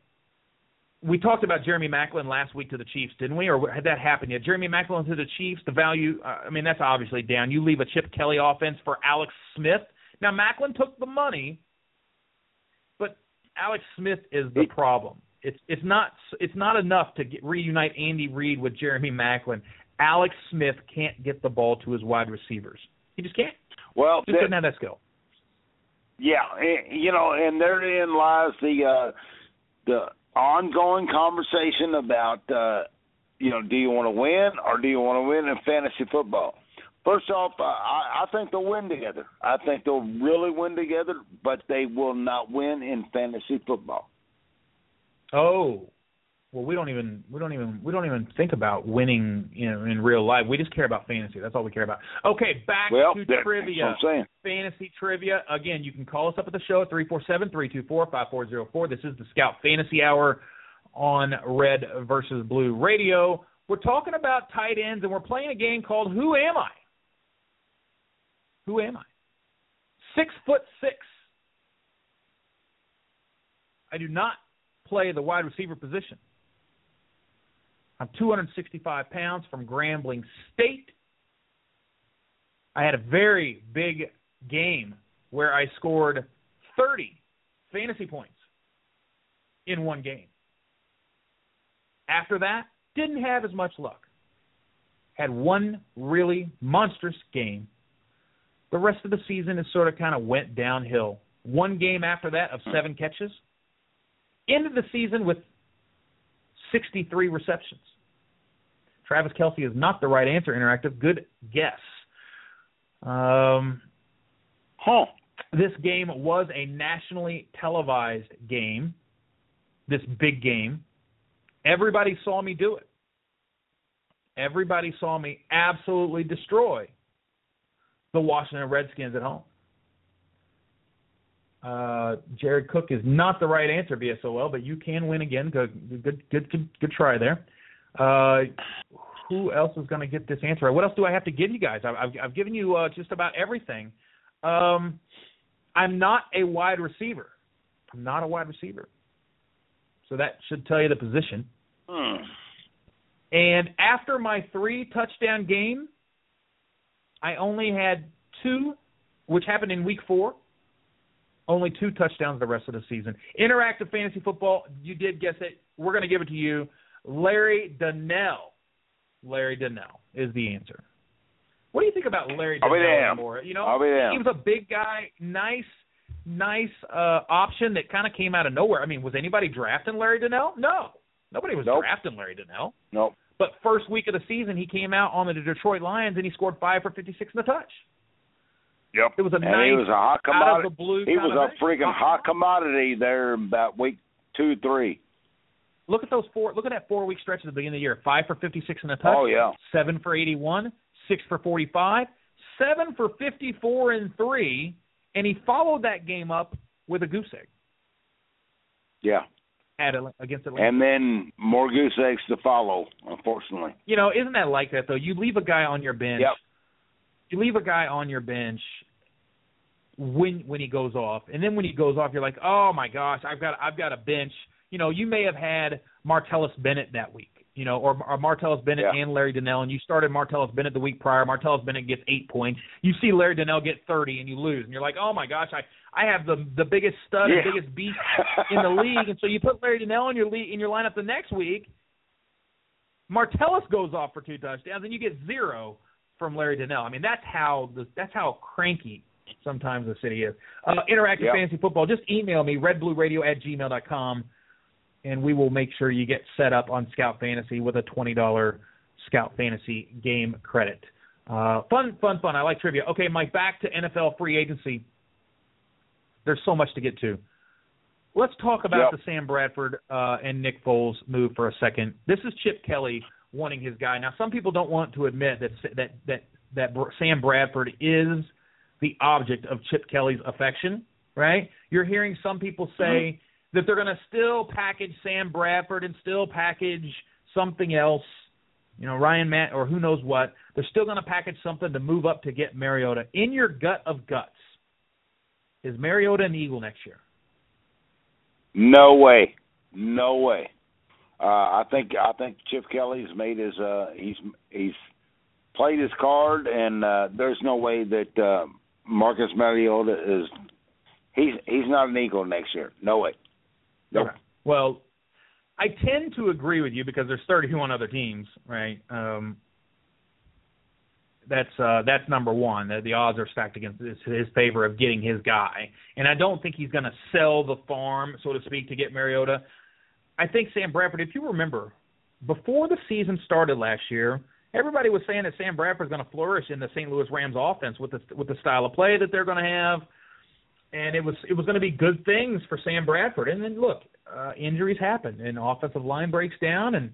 we talked about Jeremy Maclin last week to the Chiefs, didn't we? Or had that happened yet? Jeremy Maclin to the Chiefs, the value, uh, I mean, that's obviously down. You leave a Chip Kelly offense for Alex Smith. Now Maclin took the money, but Alex Smith is the problem. It's it's not it's not enough to get, reunite Andy Reid with Jeremy Maclin. Alex Smith can't get the ball to his wide receivers. He just can't. Well, just doesn't have that skill. Yeah, you know, and therein lies the uh the ongoing conversation about uh you know, do you want to win or do you want to win in fantasy football? First off, uh, I, I think they'll win together. I think they'll really win together, but they will not win in fantasy football. Oh, well, we don't even we don't even we don't even think about winning you know in real life. We just care about fantasy. That's all we care about. Okay, back well, to trivia. Fantasy trivia. Again, you can call us up at the show at three four seven three two four five four zero four. This is the Scout Fantasy Hour on Red versus Blue Radio. We're talking about tight ends, and we're playing a game called Who Am I? Who am I? Six foot six. I do not play the wide receiver position. I'm 265 pounds from Grambling State. I had a very big game where I scored 30 fantasy points in one game. After that, didn't have as much luck. Had one really monstrous game. The rest of the season is sort of kind of went downhill. One game after that of seven catches. Ended the season with 63 receptions. Travis Kelce is not the right answer, Interactive. Good guess. Um, huh. This game was a nationally televised game, this big game. Everybody saw me do it. Everybody saw me absolutely destroy the Washington Redskins at home. Uh, Jared Cook is not the right answer, BSOL, but you can win again. Good, good, good, good, good try there. Uh, who else is going to get this answer? What else do I have to give you guys? I've, I've, I've given you uh, just about everything. Um, I'm not a wide receiver. I'm not a wide receiver. So that should tell you the position. Hmm. And after my three touchdown game, I only had two, which happened in week four. Only two touchdowns the rest of the season. Interactive fantasy football, you did guess it. We're going to give it to you. Larry Donnell. Larry Donnell is the answer. What do you think about Larry Donnell? You know, he was a big guy, nice, nice uh option that kind of came out of nowhere. I mean, was anybody drafting Larry Donnell? No, nobody was nope. drafting Larry Donnell. Nope. But first week of the season, he came out on the Detroit Lions and he scored five for fifty-six in the touch. Yep. It was a and nice he was a hot commodity. out of the blue. He was a freaking hot commodity there about week two, three. Look at those four. Look at that four-week stretch at the beginning of the year. Five for fifty-six in a touch. Oh yeah. Seven for eighty-one. Six for forty-five. Seven for fifty-four and three. And he followed that game up with a goose egg. Yeah. At against Atlanta. And then more goose eggs to follow, unfortunately. You know, isn't that like that though? You leave a guy on your bench. Yep. You leave a guy on your bench when when he goes off, and then when he goes off, you're like, oh my gosh, I've got I've got a bench. You know, you may have had Martellus Bennett that week, you know, or, or Martellus Bennett yeah. and Larry Donnell, and you started Martellus Bennett the week prior. Martellus Bennett gets eight points. You see Larry Donnell get thirty, and you lose, and you're like, oh my gosh, I I have the the biggest stud yeah. and biggest beast in the league, and so you put Larry Donnell in your league in your lineup the next week. Martellus goes off for two touchdowns, and you get zero from Larry Donnell. I mean, that's how the that's how cranky sometimes the city is. Uh, interactive yep. fantasy football. Just email me redblueradio at gmail dot com, and we will make sure you get set up on Scout Fantasy with a twenty dollar Scout Fantasy game credit. Uh, fun, fun, fun. I like trivia. Okay, Mike. Back to NFL free agency. There's so much to get to. Let's talk about yep. the Sam Bradford uh, and Nick Foles move for a second. This is Chip Kelly wanting his guy. Now, some people don't want to admit that that that that Sam Bradford is the object of Chip Kelly's affection. Right? You're hearing some people say mm-hmm. That they're going to still package Sam Bradford and still package something else. You know, Ryan Matt or who knows what. They're still going to package something to move up to get Mariota. In your gut of guts, is Mariota an Eagle next year? No way, no way. Uh, I think I think Chip Kelly's made his uh, he's he's played his card, and uh, there's no way that uh, Marcus Mariota is he's he's not an Eagle next year. No way. Nope. Okay. Well, I tend to agree with you because there's 31 other teams, right? Um, that's uh, that's number one. The, the odds are stacked against his, his favor of getting his guy, and I don't think he's going to sell the farm, so to speak, to get Mariota. I think Sam Bradford. If you remember, before the season started last year, everybody was saying that Sam Bradford's going to flourish in the St. Louis Rams offense with the with the style of play that they're going to have, and it was it was going to be good things for Sam Bradford. And then look, uh, injuries happen, and offensive line breaks down, and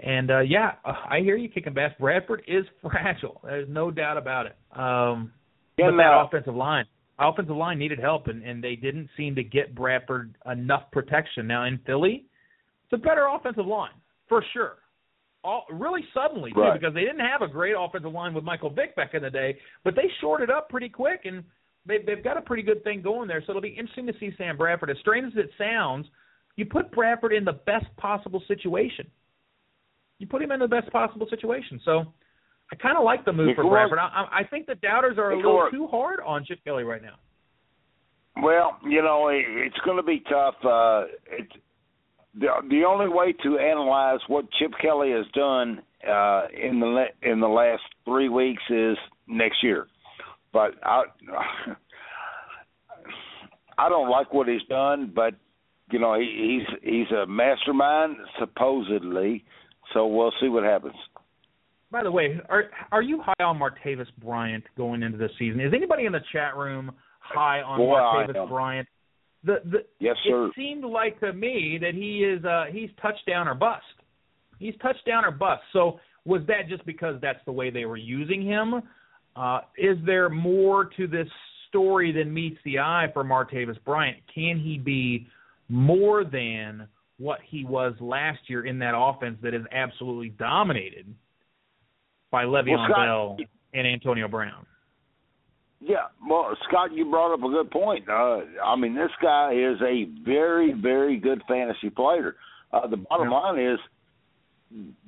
and uh, yeah, uh, I hear you kicking bass. Bradford is fragile. There's no doubt about it. Um, Yeah, but that now- offensive line, offensive line needed help, and, and they didn't seem to get Bradford enough protection. Now in Philly, it's a better offensive line for sure. All, really suddenly too, Right. because they didn't have a great offensive line with Michael Vick back in the day, but they shorted up pretty quick, and they, they've got a pretty good thing going there. So it'll be interesting to see Sam Bradford. As strange as it sounds, you put Bradford in the best possible situation. You put him in the best possible situation. So I kind of like the move It for. Bradford. I, I think the doubters are a It little work. too hard on Chip Kelly right now. Well, you know, it, it's going to be tough. Uh, it's the the only way to analyze what Chip Kelly has done uh, in the in the last three weeks is next year. But I I don't like what he's done, but you know he, he's he's a mastermind supposedly. So we'll see what happens. By the way, are are you high on Martavis Bryant going into this season? Is anybody in the chat room high on Boy, Martavis. Bryant? The the Yes, sir. it seemed like to me that he is uh he's touchdown or bust. He's touchdown or bust. So was that just because that's the way they were using him? Uh is there more to this story than meets the eye for Martavis Bryant? Can he be more than what he was last year in that offense that is absolutely dominated by Le'Veon Well, Scott- Bell and Antonio Brown? Yeah, well, Scott, you brought up a good point. Uh, I mean, this guy is a very, very good fantasy player. Uh, the bottom Yeah. line is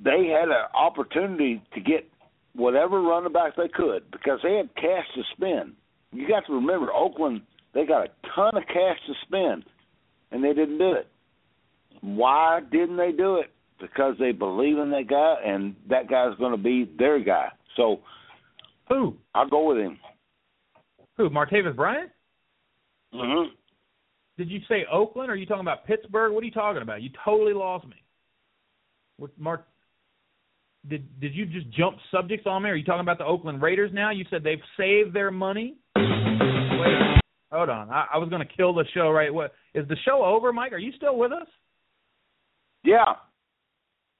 they had an opportunity to get whatever running back they could because they had cash to spend. You got to remember, Oakland, they got a ton of cash to spend, and they didn't do it. Why didn't they do it? Because they believe in that guy, and that guy's going to be their guy. So Who? I'll go with him. Who? Martavis Bryant? Mm-hmm. Did you say Oakland? Or are you talking about Pittsburgh? What are you talking about? You totally lost me. What Mark? Did did you just jump subjects on me? Are you talking about the Oakland Raiders now? You said they've saved their money. Wait, hold on. I, I was going to kill the show. Right? What is the show over, Mike? Are you still with us? Yeah.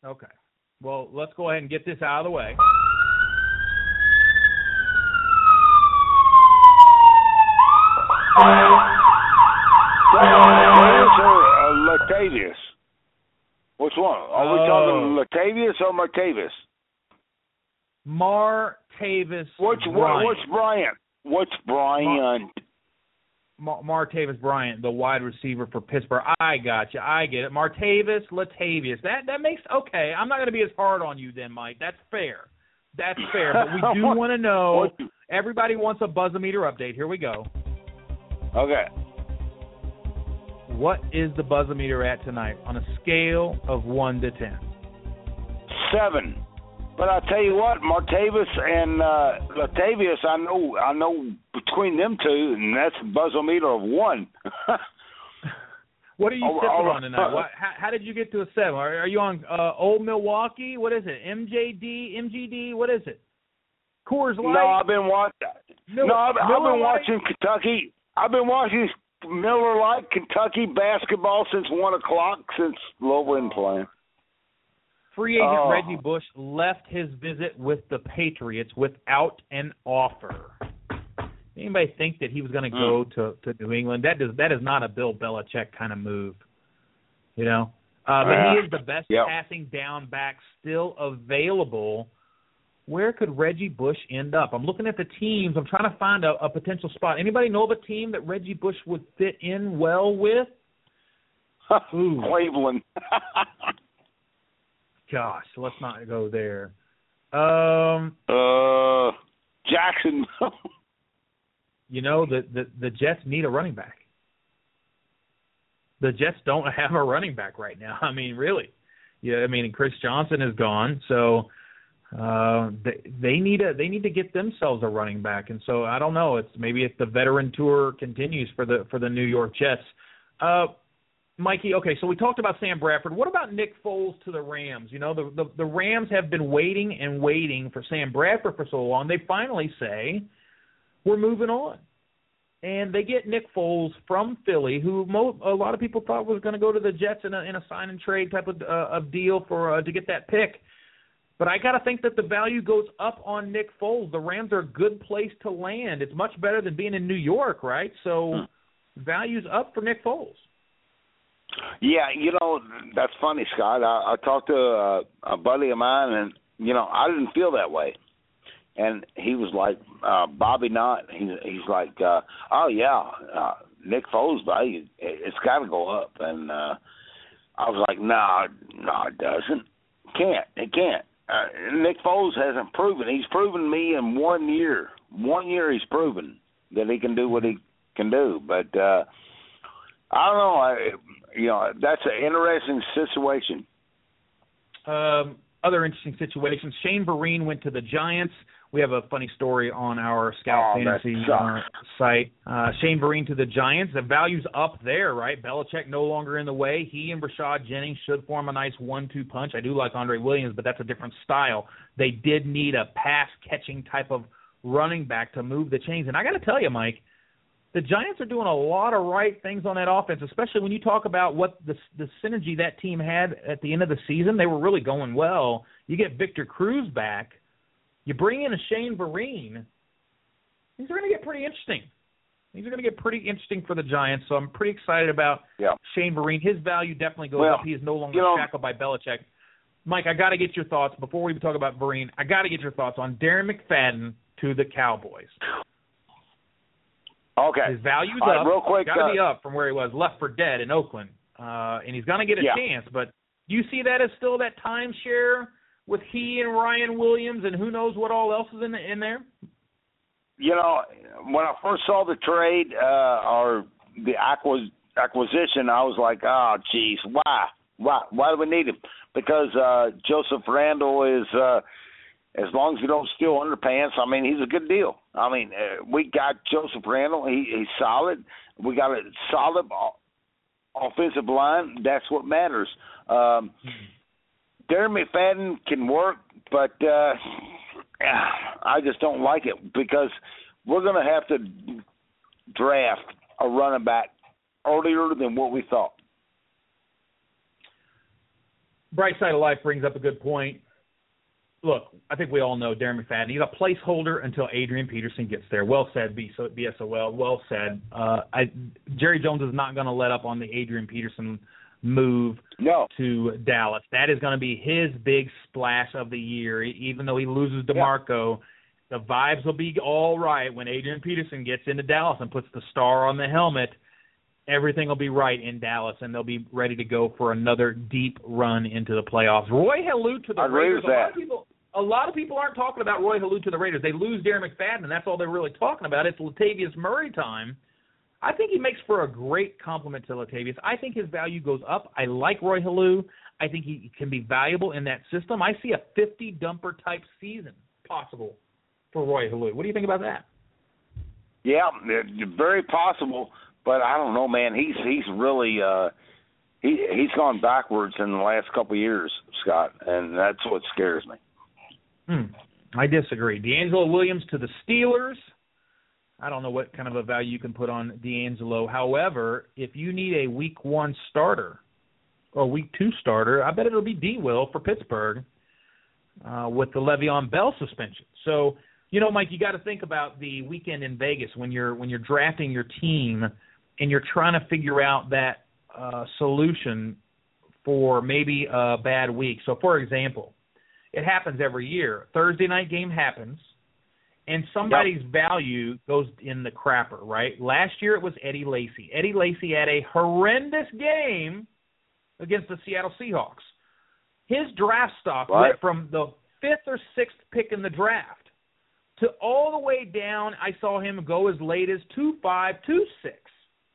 Okay. Well, let's go ahead and get this out of the way. Or uh, Latavius? Which one? Are we Oh. talking Latavius or Martavis? Martavis Which Bryant. what's Bryant? What's Bryant? Mar- Martavis Bryant, the wide receiver for Pittsburgh. I got you. I get it. Martavis Latavius. That that makes okay. I'm not going to be as hard on you then, Mike. That's fair. That's fair. But we do want to know. Everybody wants a buzzometer update. Here we go. Okay. What is the buzzer meter at tonight on a scale of one to ten? Seven. But I tell you what, Martavis and uh, Latavius, I know, I know between them two, and that's a buzzer meter of one. What are you Oh, sipping oh, on tonight? What, how, how did you get to a seven? Are, are you on uh, Old Milwaukee? What is it? MJD, MGD? What is it? Coors Light. no, I've been watching. No, I've, I've been watching Kentucky. I've been watching Miller Lite Kentucky basketball since one o'clock since low been playing. Free agent Oh. Reggie Bush left his visit with the Patriots without an offer. Anybody think that he was going to go to to New England? That does that is not a Bill Belichick kind of move. You know, uh, but he is the best Yep. passing down back still available. Where could Reggie Bush end up? I'm looking at the teams. I'm trying to find a, a potential spot. Anybody know of a team that Reggie Bush would fit in well with? Ooh. Cleveland. Gosh, let's not go there. Um, uh, Jacksonville. you know the the the Jets need a running back. The Jets don't have a running back right now. I mean, really. Yeah, I mean, Chris Johnson is gone, so uh they need a they need to get themselves a running back. And so I don't know it's maybe if the veteran tour continues for the for the New York Jets. Uh Mikey okay so we talked about Sam Bradford. What about Nick Foles to the Rams? You know the the, the Rams have been waiting and waiting for Sam Bradford for so long. They finally say we're moving on. And they get Nick Foles from Philly, who mo- a lot of people thought was going to go to the Jets in a in a sign and trade type of uh, of deal for uh, to get that pick. But I got to think that the value goes up on Nick Foles. The Rams are a good place to land. It's much better than being in New York, right? So hmm. value's up for Nick Foles. Yeah, you know that's funny, Scott. I, I talked to a, a buddy of mine, and you know I didn't feel that way, and he was like, uh, Bobby Knott. He, he's like, uh, oh yeah, uh, Nick Foles value it's got to go up, and uh, I was like, no, nah, no, nah, it doesn't. Can't it can't uh, Nick Foles hasn't proven. He's proven me in one year. One year he's proven that he can do what he can do. But uh I don't know. I, you know, that's an interesting situation. Um, other interesting situations. Shane Vereen went to the Giants. We have a funny story on our Scout oh, Fantasy uh, site. Uh, Shane Vereen to the Giants. The value's up there, right? Belichick no longer in the way. He and Rashad Jennings should form a nice one-two punch. I do like Andre Williams, but that's a different style. They did need a pass-catching type of running back to move the chains. And I got to tell you, Mike, the Giants are doing a lot of right things on that offense, especially when you talk about what the the synergy that team had at the end of the season. They were really going well. You get Victor Cruz back – you bring in a Shane Vereen, things are going to get pretty interesting. Things are going to get pretty interesting for the Giants, so I'm pretty excited about yeah. Shane Vereen. His value definitely goes well, up. He is no longer you know, shackled by Belichick. Mike, I got to get your thoughts before we even talk about Vereen. I got to get your thoughts on Darren McFadden to the Cowboys. Okay. His value's All right, up. Real quick, got to uh, be up from where he was, left for dead in Oakland, uh, and he's going to get a yeah. chance. But do you see that as still that timeshare with he and Ryan Williams and who knows what all else is in in there? You know, when I first saw the trade uh, or the acquis- acquisition, I was like, "Oh, geez, why, why, why do we need him?" Because uh, Joseph Randle is, uh, as long as you don't steal underpants, I mean, he's a good deal. I mean, uh, we got Joseph Randle; he, he's solid. We got a solid offensive line. That's what matters. Um, Darren McFadden can work, but uh, I just don't like it because we're going to have to draft a running back earlier than what we thought. Bright side of life brings up a good point. Look, I think we all know Darren McFadden. He's a placeholder until Adrian Peterson gets there. Well said, BSOL. Well said. Uh, I, Jerry Jones is not going to let up on the Adrian Peterson move no. to Dallas. That is going to be his big splash of the year. Even though he loses DeMarco, yeah. the vibes will be all right when Adrian Peterson gets into Dallas and puts the star on the helmet. Everything will be right in Dallas, and they'll be ready to go for another deep run into the playoffs. Roy Helu to the I Raiders. A lot, of people, a lot of people aren't talking about Roy Helu to the Raiders. They lose Darren McFadden, and that's all they're really talking about. It's Latavius Murray time I think he makes for a great complement to Latavius. I think his value goes up. I like Roy Helu. I think he can be valuable in that system. I see a 50 dumper type season possible for Roy Helu. What do you think about that? Yeah, very possible, but I don't know, man. He's he's really uh he he's gone backwards in the last couple of years, Scott, and that's what scares me. Hmm. I disagree. DeAngelo Williams to the Steelers. I don't know what kind of a value you can put on DeAngelo. However, if you need a week one starter or week two starter, I bet it'll be D Will for Pittsburgh uh, with the Le'Veon Bell suspension. So, you know, Mike, you got to think about the weekend in Vegas when you're when you're drafting your team and you're trying to figure out that uh, solution for maybe a bad week. So, for example, it happens every year. Thursday night game happens and somebody's yep. value goes in the crapper, right? Last year it was Eddie Lacy. Eddie Lacy had a horrendous game against the Seattle Seahawks. His draft stock right. went from the fifth or sixth pick in the draft to all the way down. I saw him go as late as two five, two six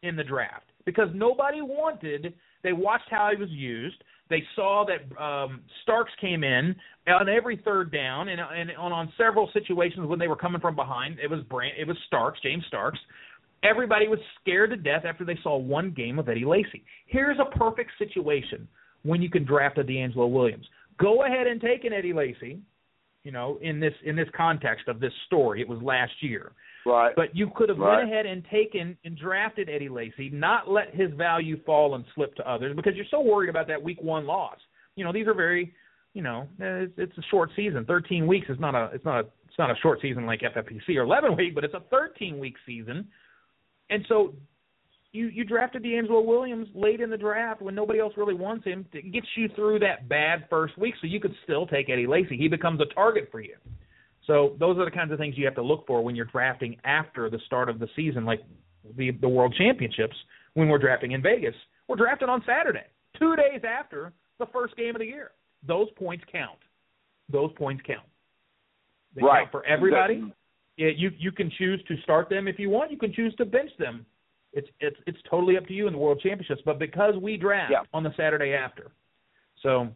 in the draft because nobody wanted. They watched how he was used. They saw that um, Starks came in on every third down, and, and on, on several situations when they were coming from behind, it was Brand, it was Starks, James Starks. Everybody was scared to death after they saw one game of Eddie Lacy. Here's a perfect situation when you can draft a DeAngelo Williams. Go ahead and take an Eddie Lacy, you know, in this in this context of this story. It was last year. Right. But you could have right. went ahead and taken and drafted Eddie Lacy, not let his value fall and slip to others because you're so worried about that week one loss. You know, these are very, you know, it's, it's a short season. 13 weeks is not a it's not a it's not a short season like FFPC or 11 week, but it's a 13 week season. And so you you drafted DeAngelo Williams late in the draft when nobody else really wants him. It gets you through that bad first week, so you could still take Eddie Lacy. He becomes a target for you. So those are the kinds of things you have to look for when you're drafting after the start of the season, like the the World Championships. When we're drafting in Vegas, we're drafting on Saturday, two days after the first game of the year. Those points count. Those points count. They right count for everybody. Exactly. Yeah, you you can choose to start them if you want. You can choose to bench them. It's it's it's totally up to you in the World Championships. But because we draft yeah. on the Saturday after, so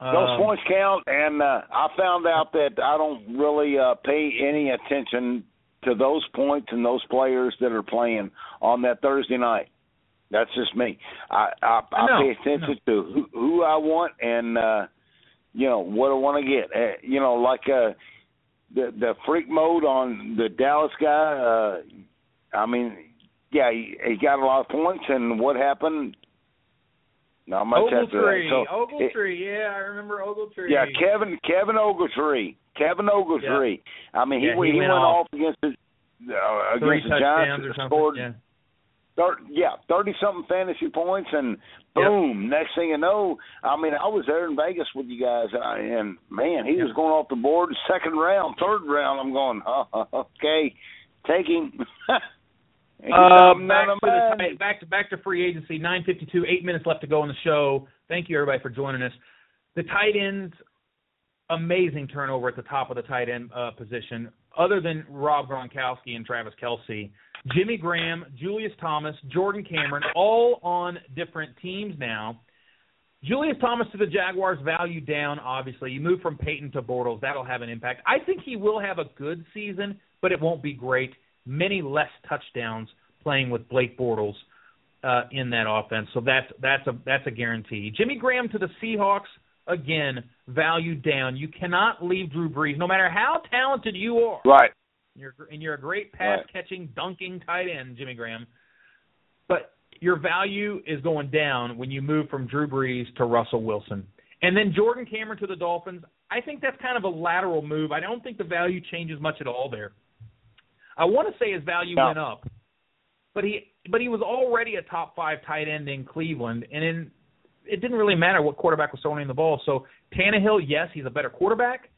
those um, points count, and uh, I found out that I don't really uh, pay any attention to those points and those players that are playing on that Thursday night. That's just me. I I, I, I pay attention to who, who I want and uh, you know what I want to get. Uh, you know, like uh, the the freak mode on the Dallas guy. Uh, I mean, yeah, he, he got a lot of points, and what happened? Not much after Ogletree, that. So it- yeah, I remember Ogletree. yeah, Kevin Kevin Ogletree. Kevin Ogletree. I mean, he Yeah, he, he went went off. off against the uh, three against the Giants. or something. Scored yeah. thir- yeah, thirty something fantasy points, and boom! Next thing you know, I mean, I was there in Vegas with you guys, and, I, and man, he Yeah. was going off the board second round, third round. I'm going, oh, okay, take him. Uh, back to the back to back to free agency. Nine fifty two, eight minutes left to go on the show. Thank you everybody for joining us. The tight ends, amazing turnover at the top of the tight end uh, position. Other than Rob Gronkowski and Travis Kelce, Jimmy Graham, Julius Thomas, Jordan Cameron, all on different teams now. Julius Thomas to the Jaguars, value down. Obviously, you move from Peyton to Bortles. That'll have an impact. I think he will have a good season, but it won't be great. Many less touchdowns playing with Blake Bortles uh, in that offense. So that's that's a that's a guarantee. Jimmy Graham to the Seahawks again, value down. You cannot leave Drew Brees, no matter how talented you are. Right. You're and you're a great pass catching, dunking tight end, Jimmy Graham. But your value is going down when you move from Drew Brees to Russell Wilson. And then Jordan Cameron to the Dolphins. I think that's kind of a lateral move. I don't think the value changes much at all there. I want to say his value No. went up, but he but he was already a top five tight end in Cleveland, and in, it didn't really matter what quarterback was throwing the ball. So Tannehill, yes, he's a better quarterback,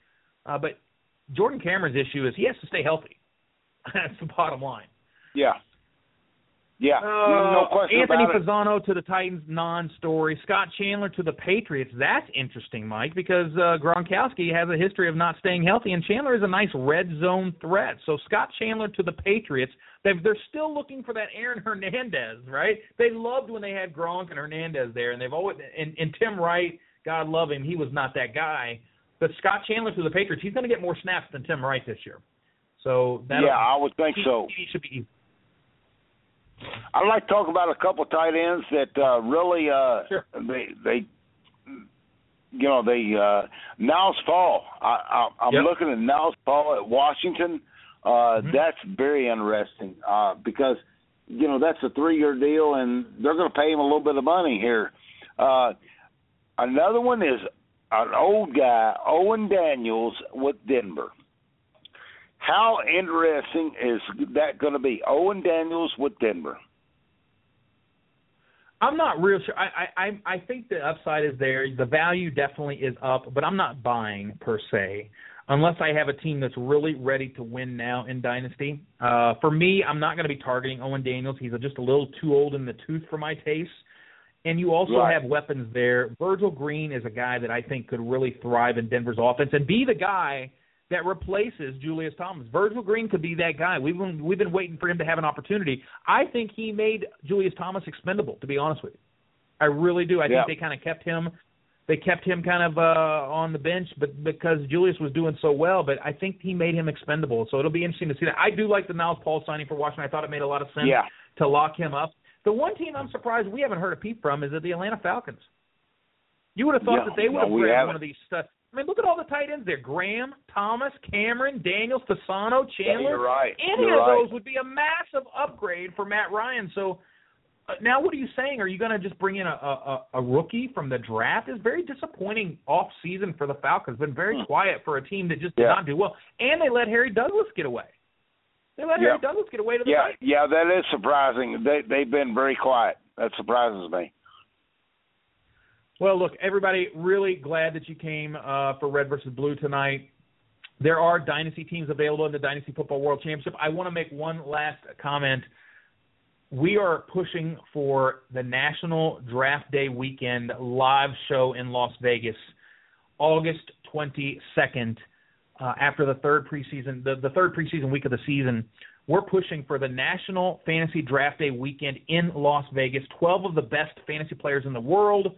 uh, but Jordan Cameron's issue is he has to stay healthy. That's the bottom line. Yeah. Yeah. Uh, no question Anthony about it. Fasano to the Titans, non-story. Scott Chandler to the Patriots. That's interesting, Mike, because uh, Gronkowski has a history of not staying healthy, and Chandler is a nice red zone threat. So Scott Chandler to the Patriots. They've, they're still looking for that Aaron Hernandez, right? They loved when they had Gronk and Hernandez there, and they've always and, and Tim Wright. God love him, he was not that guy. But Scott Chandler to the Patriots, he's going to get more snaps than Tim Wright this year. So that Yeah, I would think he, so. He should be I'd like to talk about a couple of tight ends that uh, really uh, Sure. they they you know they uh, Niles Paul. I, I, I'm Yep. looking at Niles Paul at Washington. Uh, Mhm. That's very interesting uh, because you know that's a three year deal and they're going to pay him a little bit of money here. Uh, another one is an old guy, Owen Daniels with Denver. How interesting is that going to be? Owen Daniels with Denver. I'm not real sure. I, I I I think the upside is there. The value definitely is up, but I'm not buying per se, unless I have a team that's really ready to win now in Dynasty. Uh, for me, I'm not going to be targeting Owen Daniels. He's just a little too old in the tooth for my taste. And you also Right. have weapons there. Virgil Green is a guy that I think could really thrive in Denver's offense and be the guy that replaces Julius Thomas. Virgil Green could be that guy. We've been we've been waiting for him to have an opportunity. I think he made Julius Thomas expendable. To be honest with you, I really do. I yeah. think they kind of kept him. They kept him kind of uh on the bench, but because Julius was doing so well, but I think he made him expendable. So it'll be interesting to see that. I do like the Niles Paul signing for Washington. I thought it made a lot of sense yeah. to lock him up. The one team I'm surprised we haven't heard a peep from is the Atlanta Falcons. You would have thought yeah, that they would have no, grabbed one of these stuff. I mean, look at all the tight ends there: Graham, Thomas, Cameron, Daniels, Fasano, Chandler. Yeah, you're right. Any you're of right. those would be a massive upgrade for Matt Ryan. So uh, now, what are you saying? Are you going to just bring in a, a a rookie from the draft? It's very disappointing off season for the Falcons. Been very Hmm. quiet for a team that just did Yeah. not do well, and they let Harry Douglas get away. They let Yeah. Harry Douglas get away to the Yeah, Titans. yeah, that is surprising. They they've been very quiet. That surprises me. Well, look, everybody, really glad that you came uh, for Red versus Blue tonight. There are dynasty teams available in the Dynasty Football World Championship. I want to make one last comment. We are pushing for the National Draft Day weekend live show in Las Vegas, August 22nd, uh, after the third preseason, the, the third preseason week of the season. We're pushing for the National Fantasy Draft Day weekend in Las Vegas. 12 of the best fantasy players in the world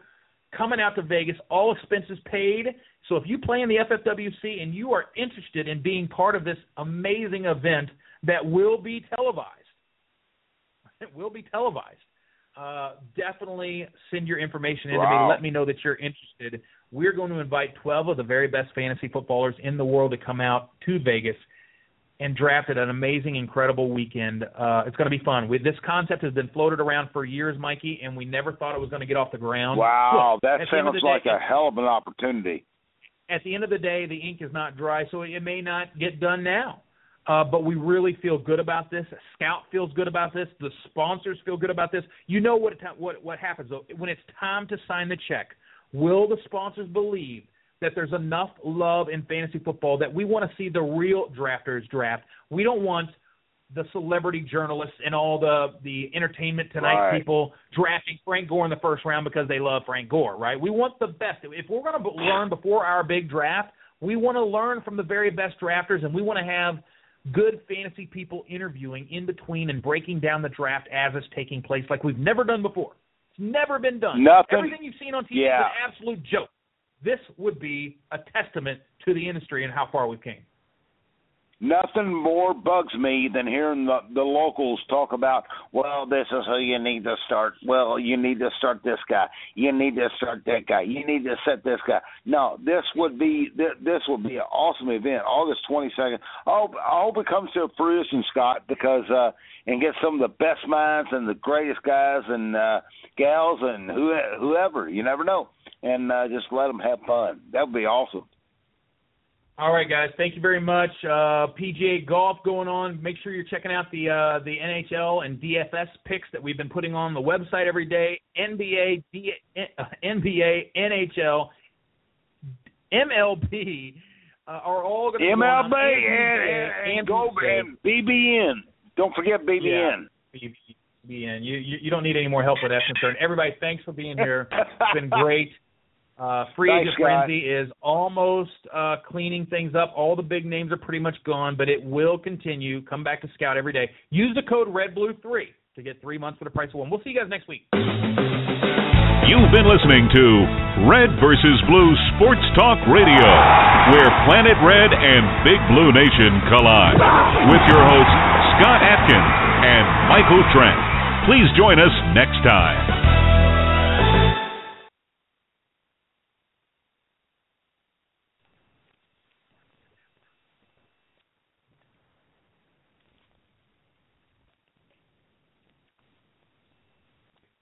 coming out to Vegas, all expenses paid. So if you play in the FFWC and you are interested in being part of this amazing event that will be televised, it will be televised. Uh, definitely send your information in to me. Let me know that you're interested. We're going to invite 12 of the very best fantasy footballers in the world to come out to Vegas and drafted an amazing, incredible weekend. Uh, it's going to be fun. We, this concept has been floated around for years, Mikey, and we never thought it was going to get off the ground. Wow, Look, that at the end of sounds like day- a hell of an opportunity. at the end of the day, the ink is not dry, so it may not get done now. Uh, but we really feel good about this. Scout feels good about this. The sponsors feel good about this. You know what what what happens though when it's time to sign the check. Will the sponsors believe that there's enough love in fantasy football that we want to see the real drafters draft? We don't want the celebrity journalists and all the the entertainment tonight Right. people drafting Frank Gore in the first round because they love Frank Gore, right? We want the best. If we're going to learn before our big draft, we want to learn from the very best drafters, and we want to have good fantasy people interviewing in between and breaking down the draft as it's taking place, like we've never done before. It's never been done. Nothing- Everything you've seen on TV Yeah. is an absolute joke. This would be a testament to the industry and how far we've came. Nothing more bugs me than hearing the, the locals talk about, well, this is who you need to start. Well, you need to start this guy. You need to start that guy. You need to set this guy. No, this would be thi- this would be an awesome event. August twenty second. I hope I hope it comes to fruition, Scott, because uh, and get some of the best minds and the greatest guys and uh, gals and who, whoever. You never know, and uh, just let them have fun. That would be awesome. All right, guys. Thank you very much. Uh, PGA golf going on. Make sure you're checking out the uh, the NHL and DFS picks that we've been putting on the website every day. NBA, D, uh, NBA, NHL, MLB uh, are all going to MLB go on. and, and, and go and BBN. Don't forget BBN. BBN. You, you you don't need any more help with that concern. Everybody, thanks for being here. It's been great. Uh, free Thanks, agent guys. frenzy is almost uh, cleaning things up. All the big names are pretty much gone, but it will continue. Come back to Scout every day. Use the code RedBlue3 to get three months for the price of one. We'll see you guys next week. You've been listening to Red versus Blue Sports Talk Radio, where Planet Red and Big Blue Nation collide. With your hosts, Scott Atkins and Michael Trent. Please join us next time.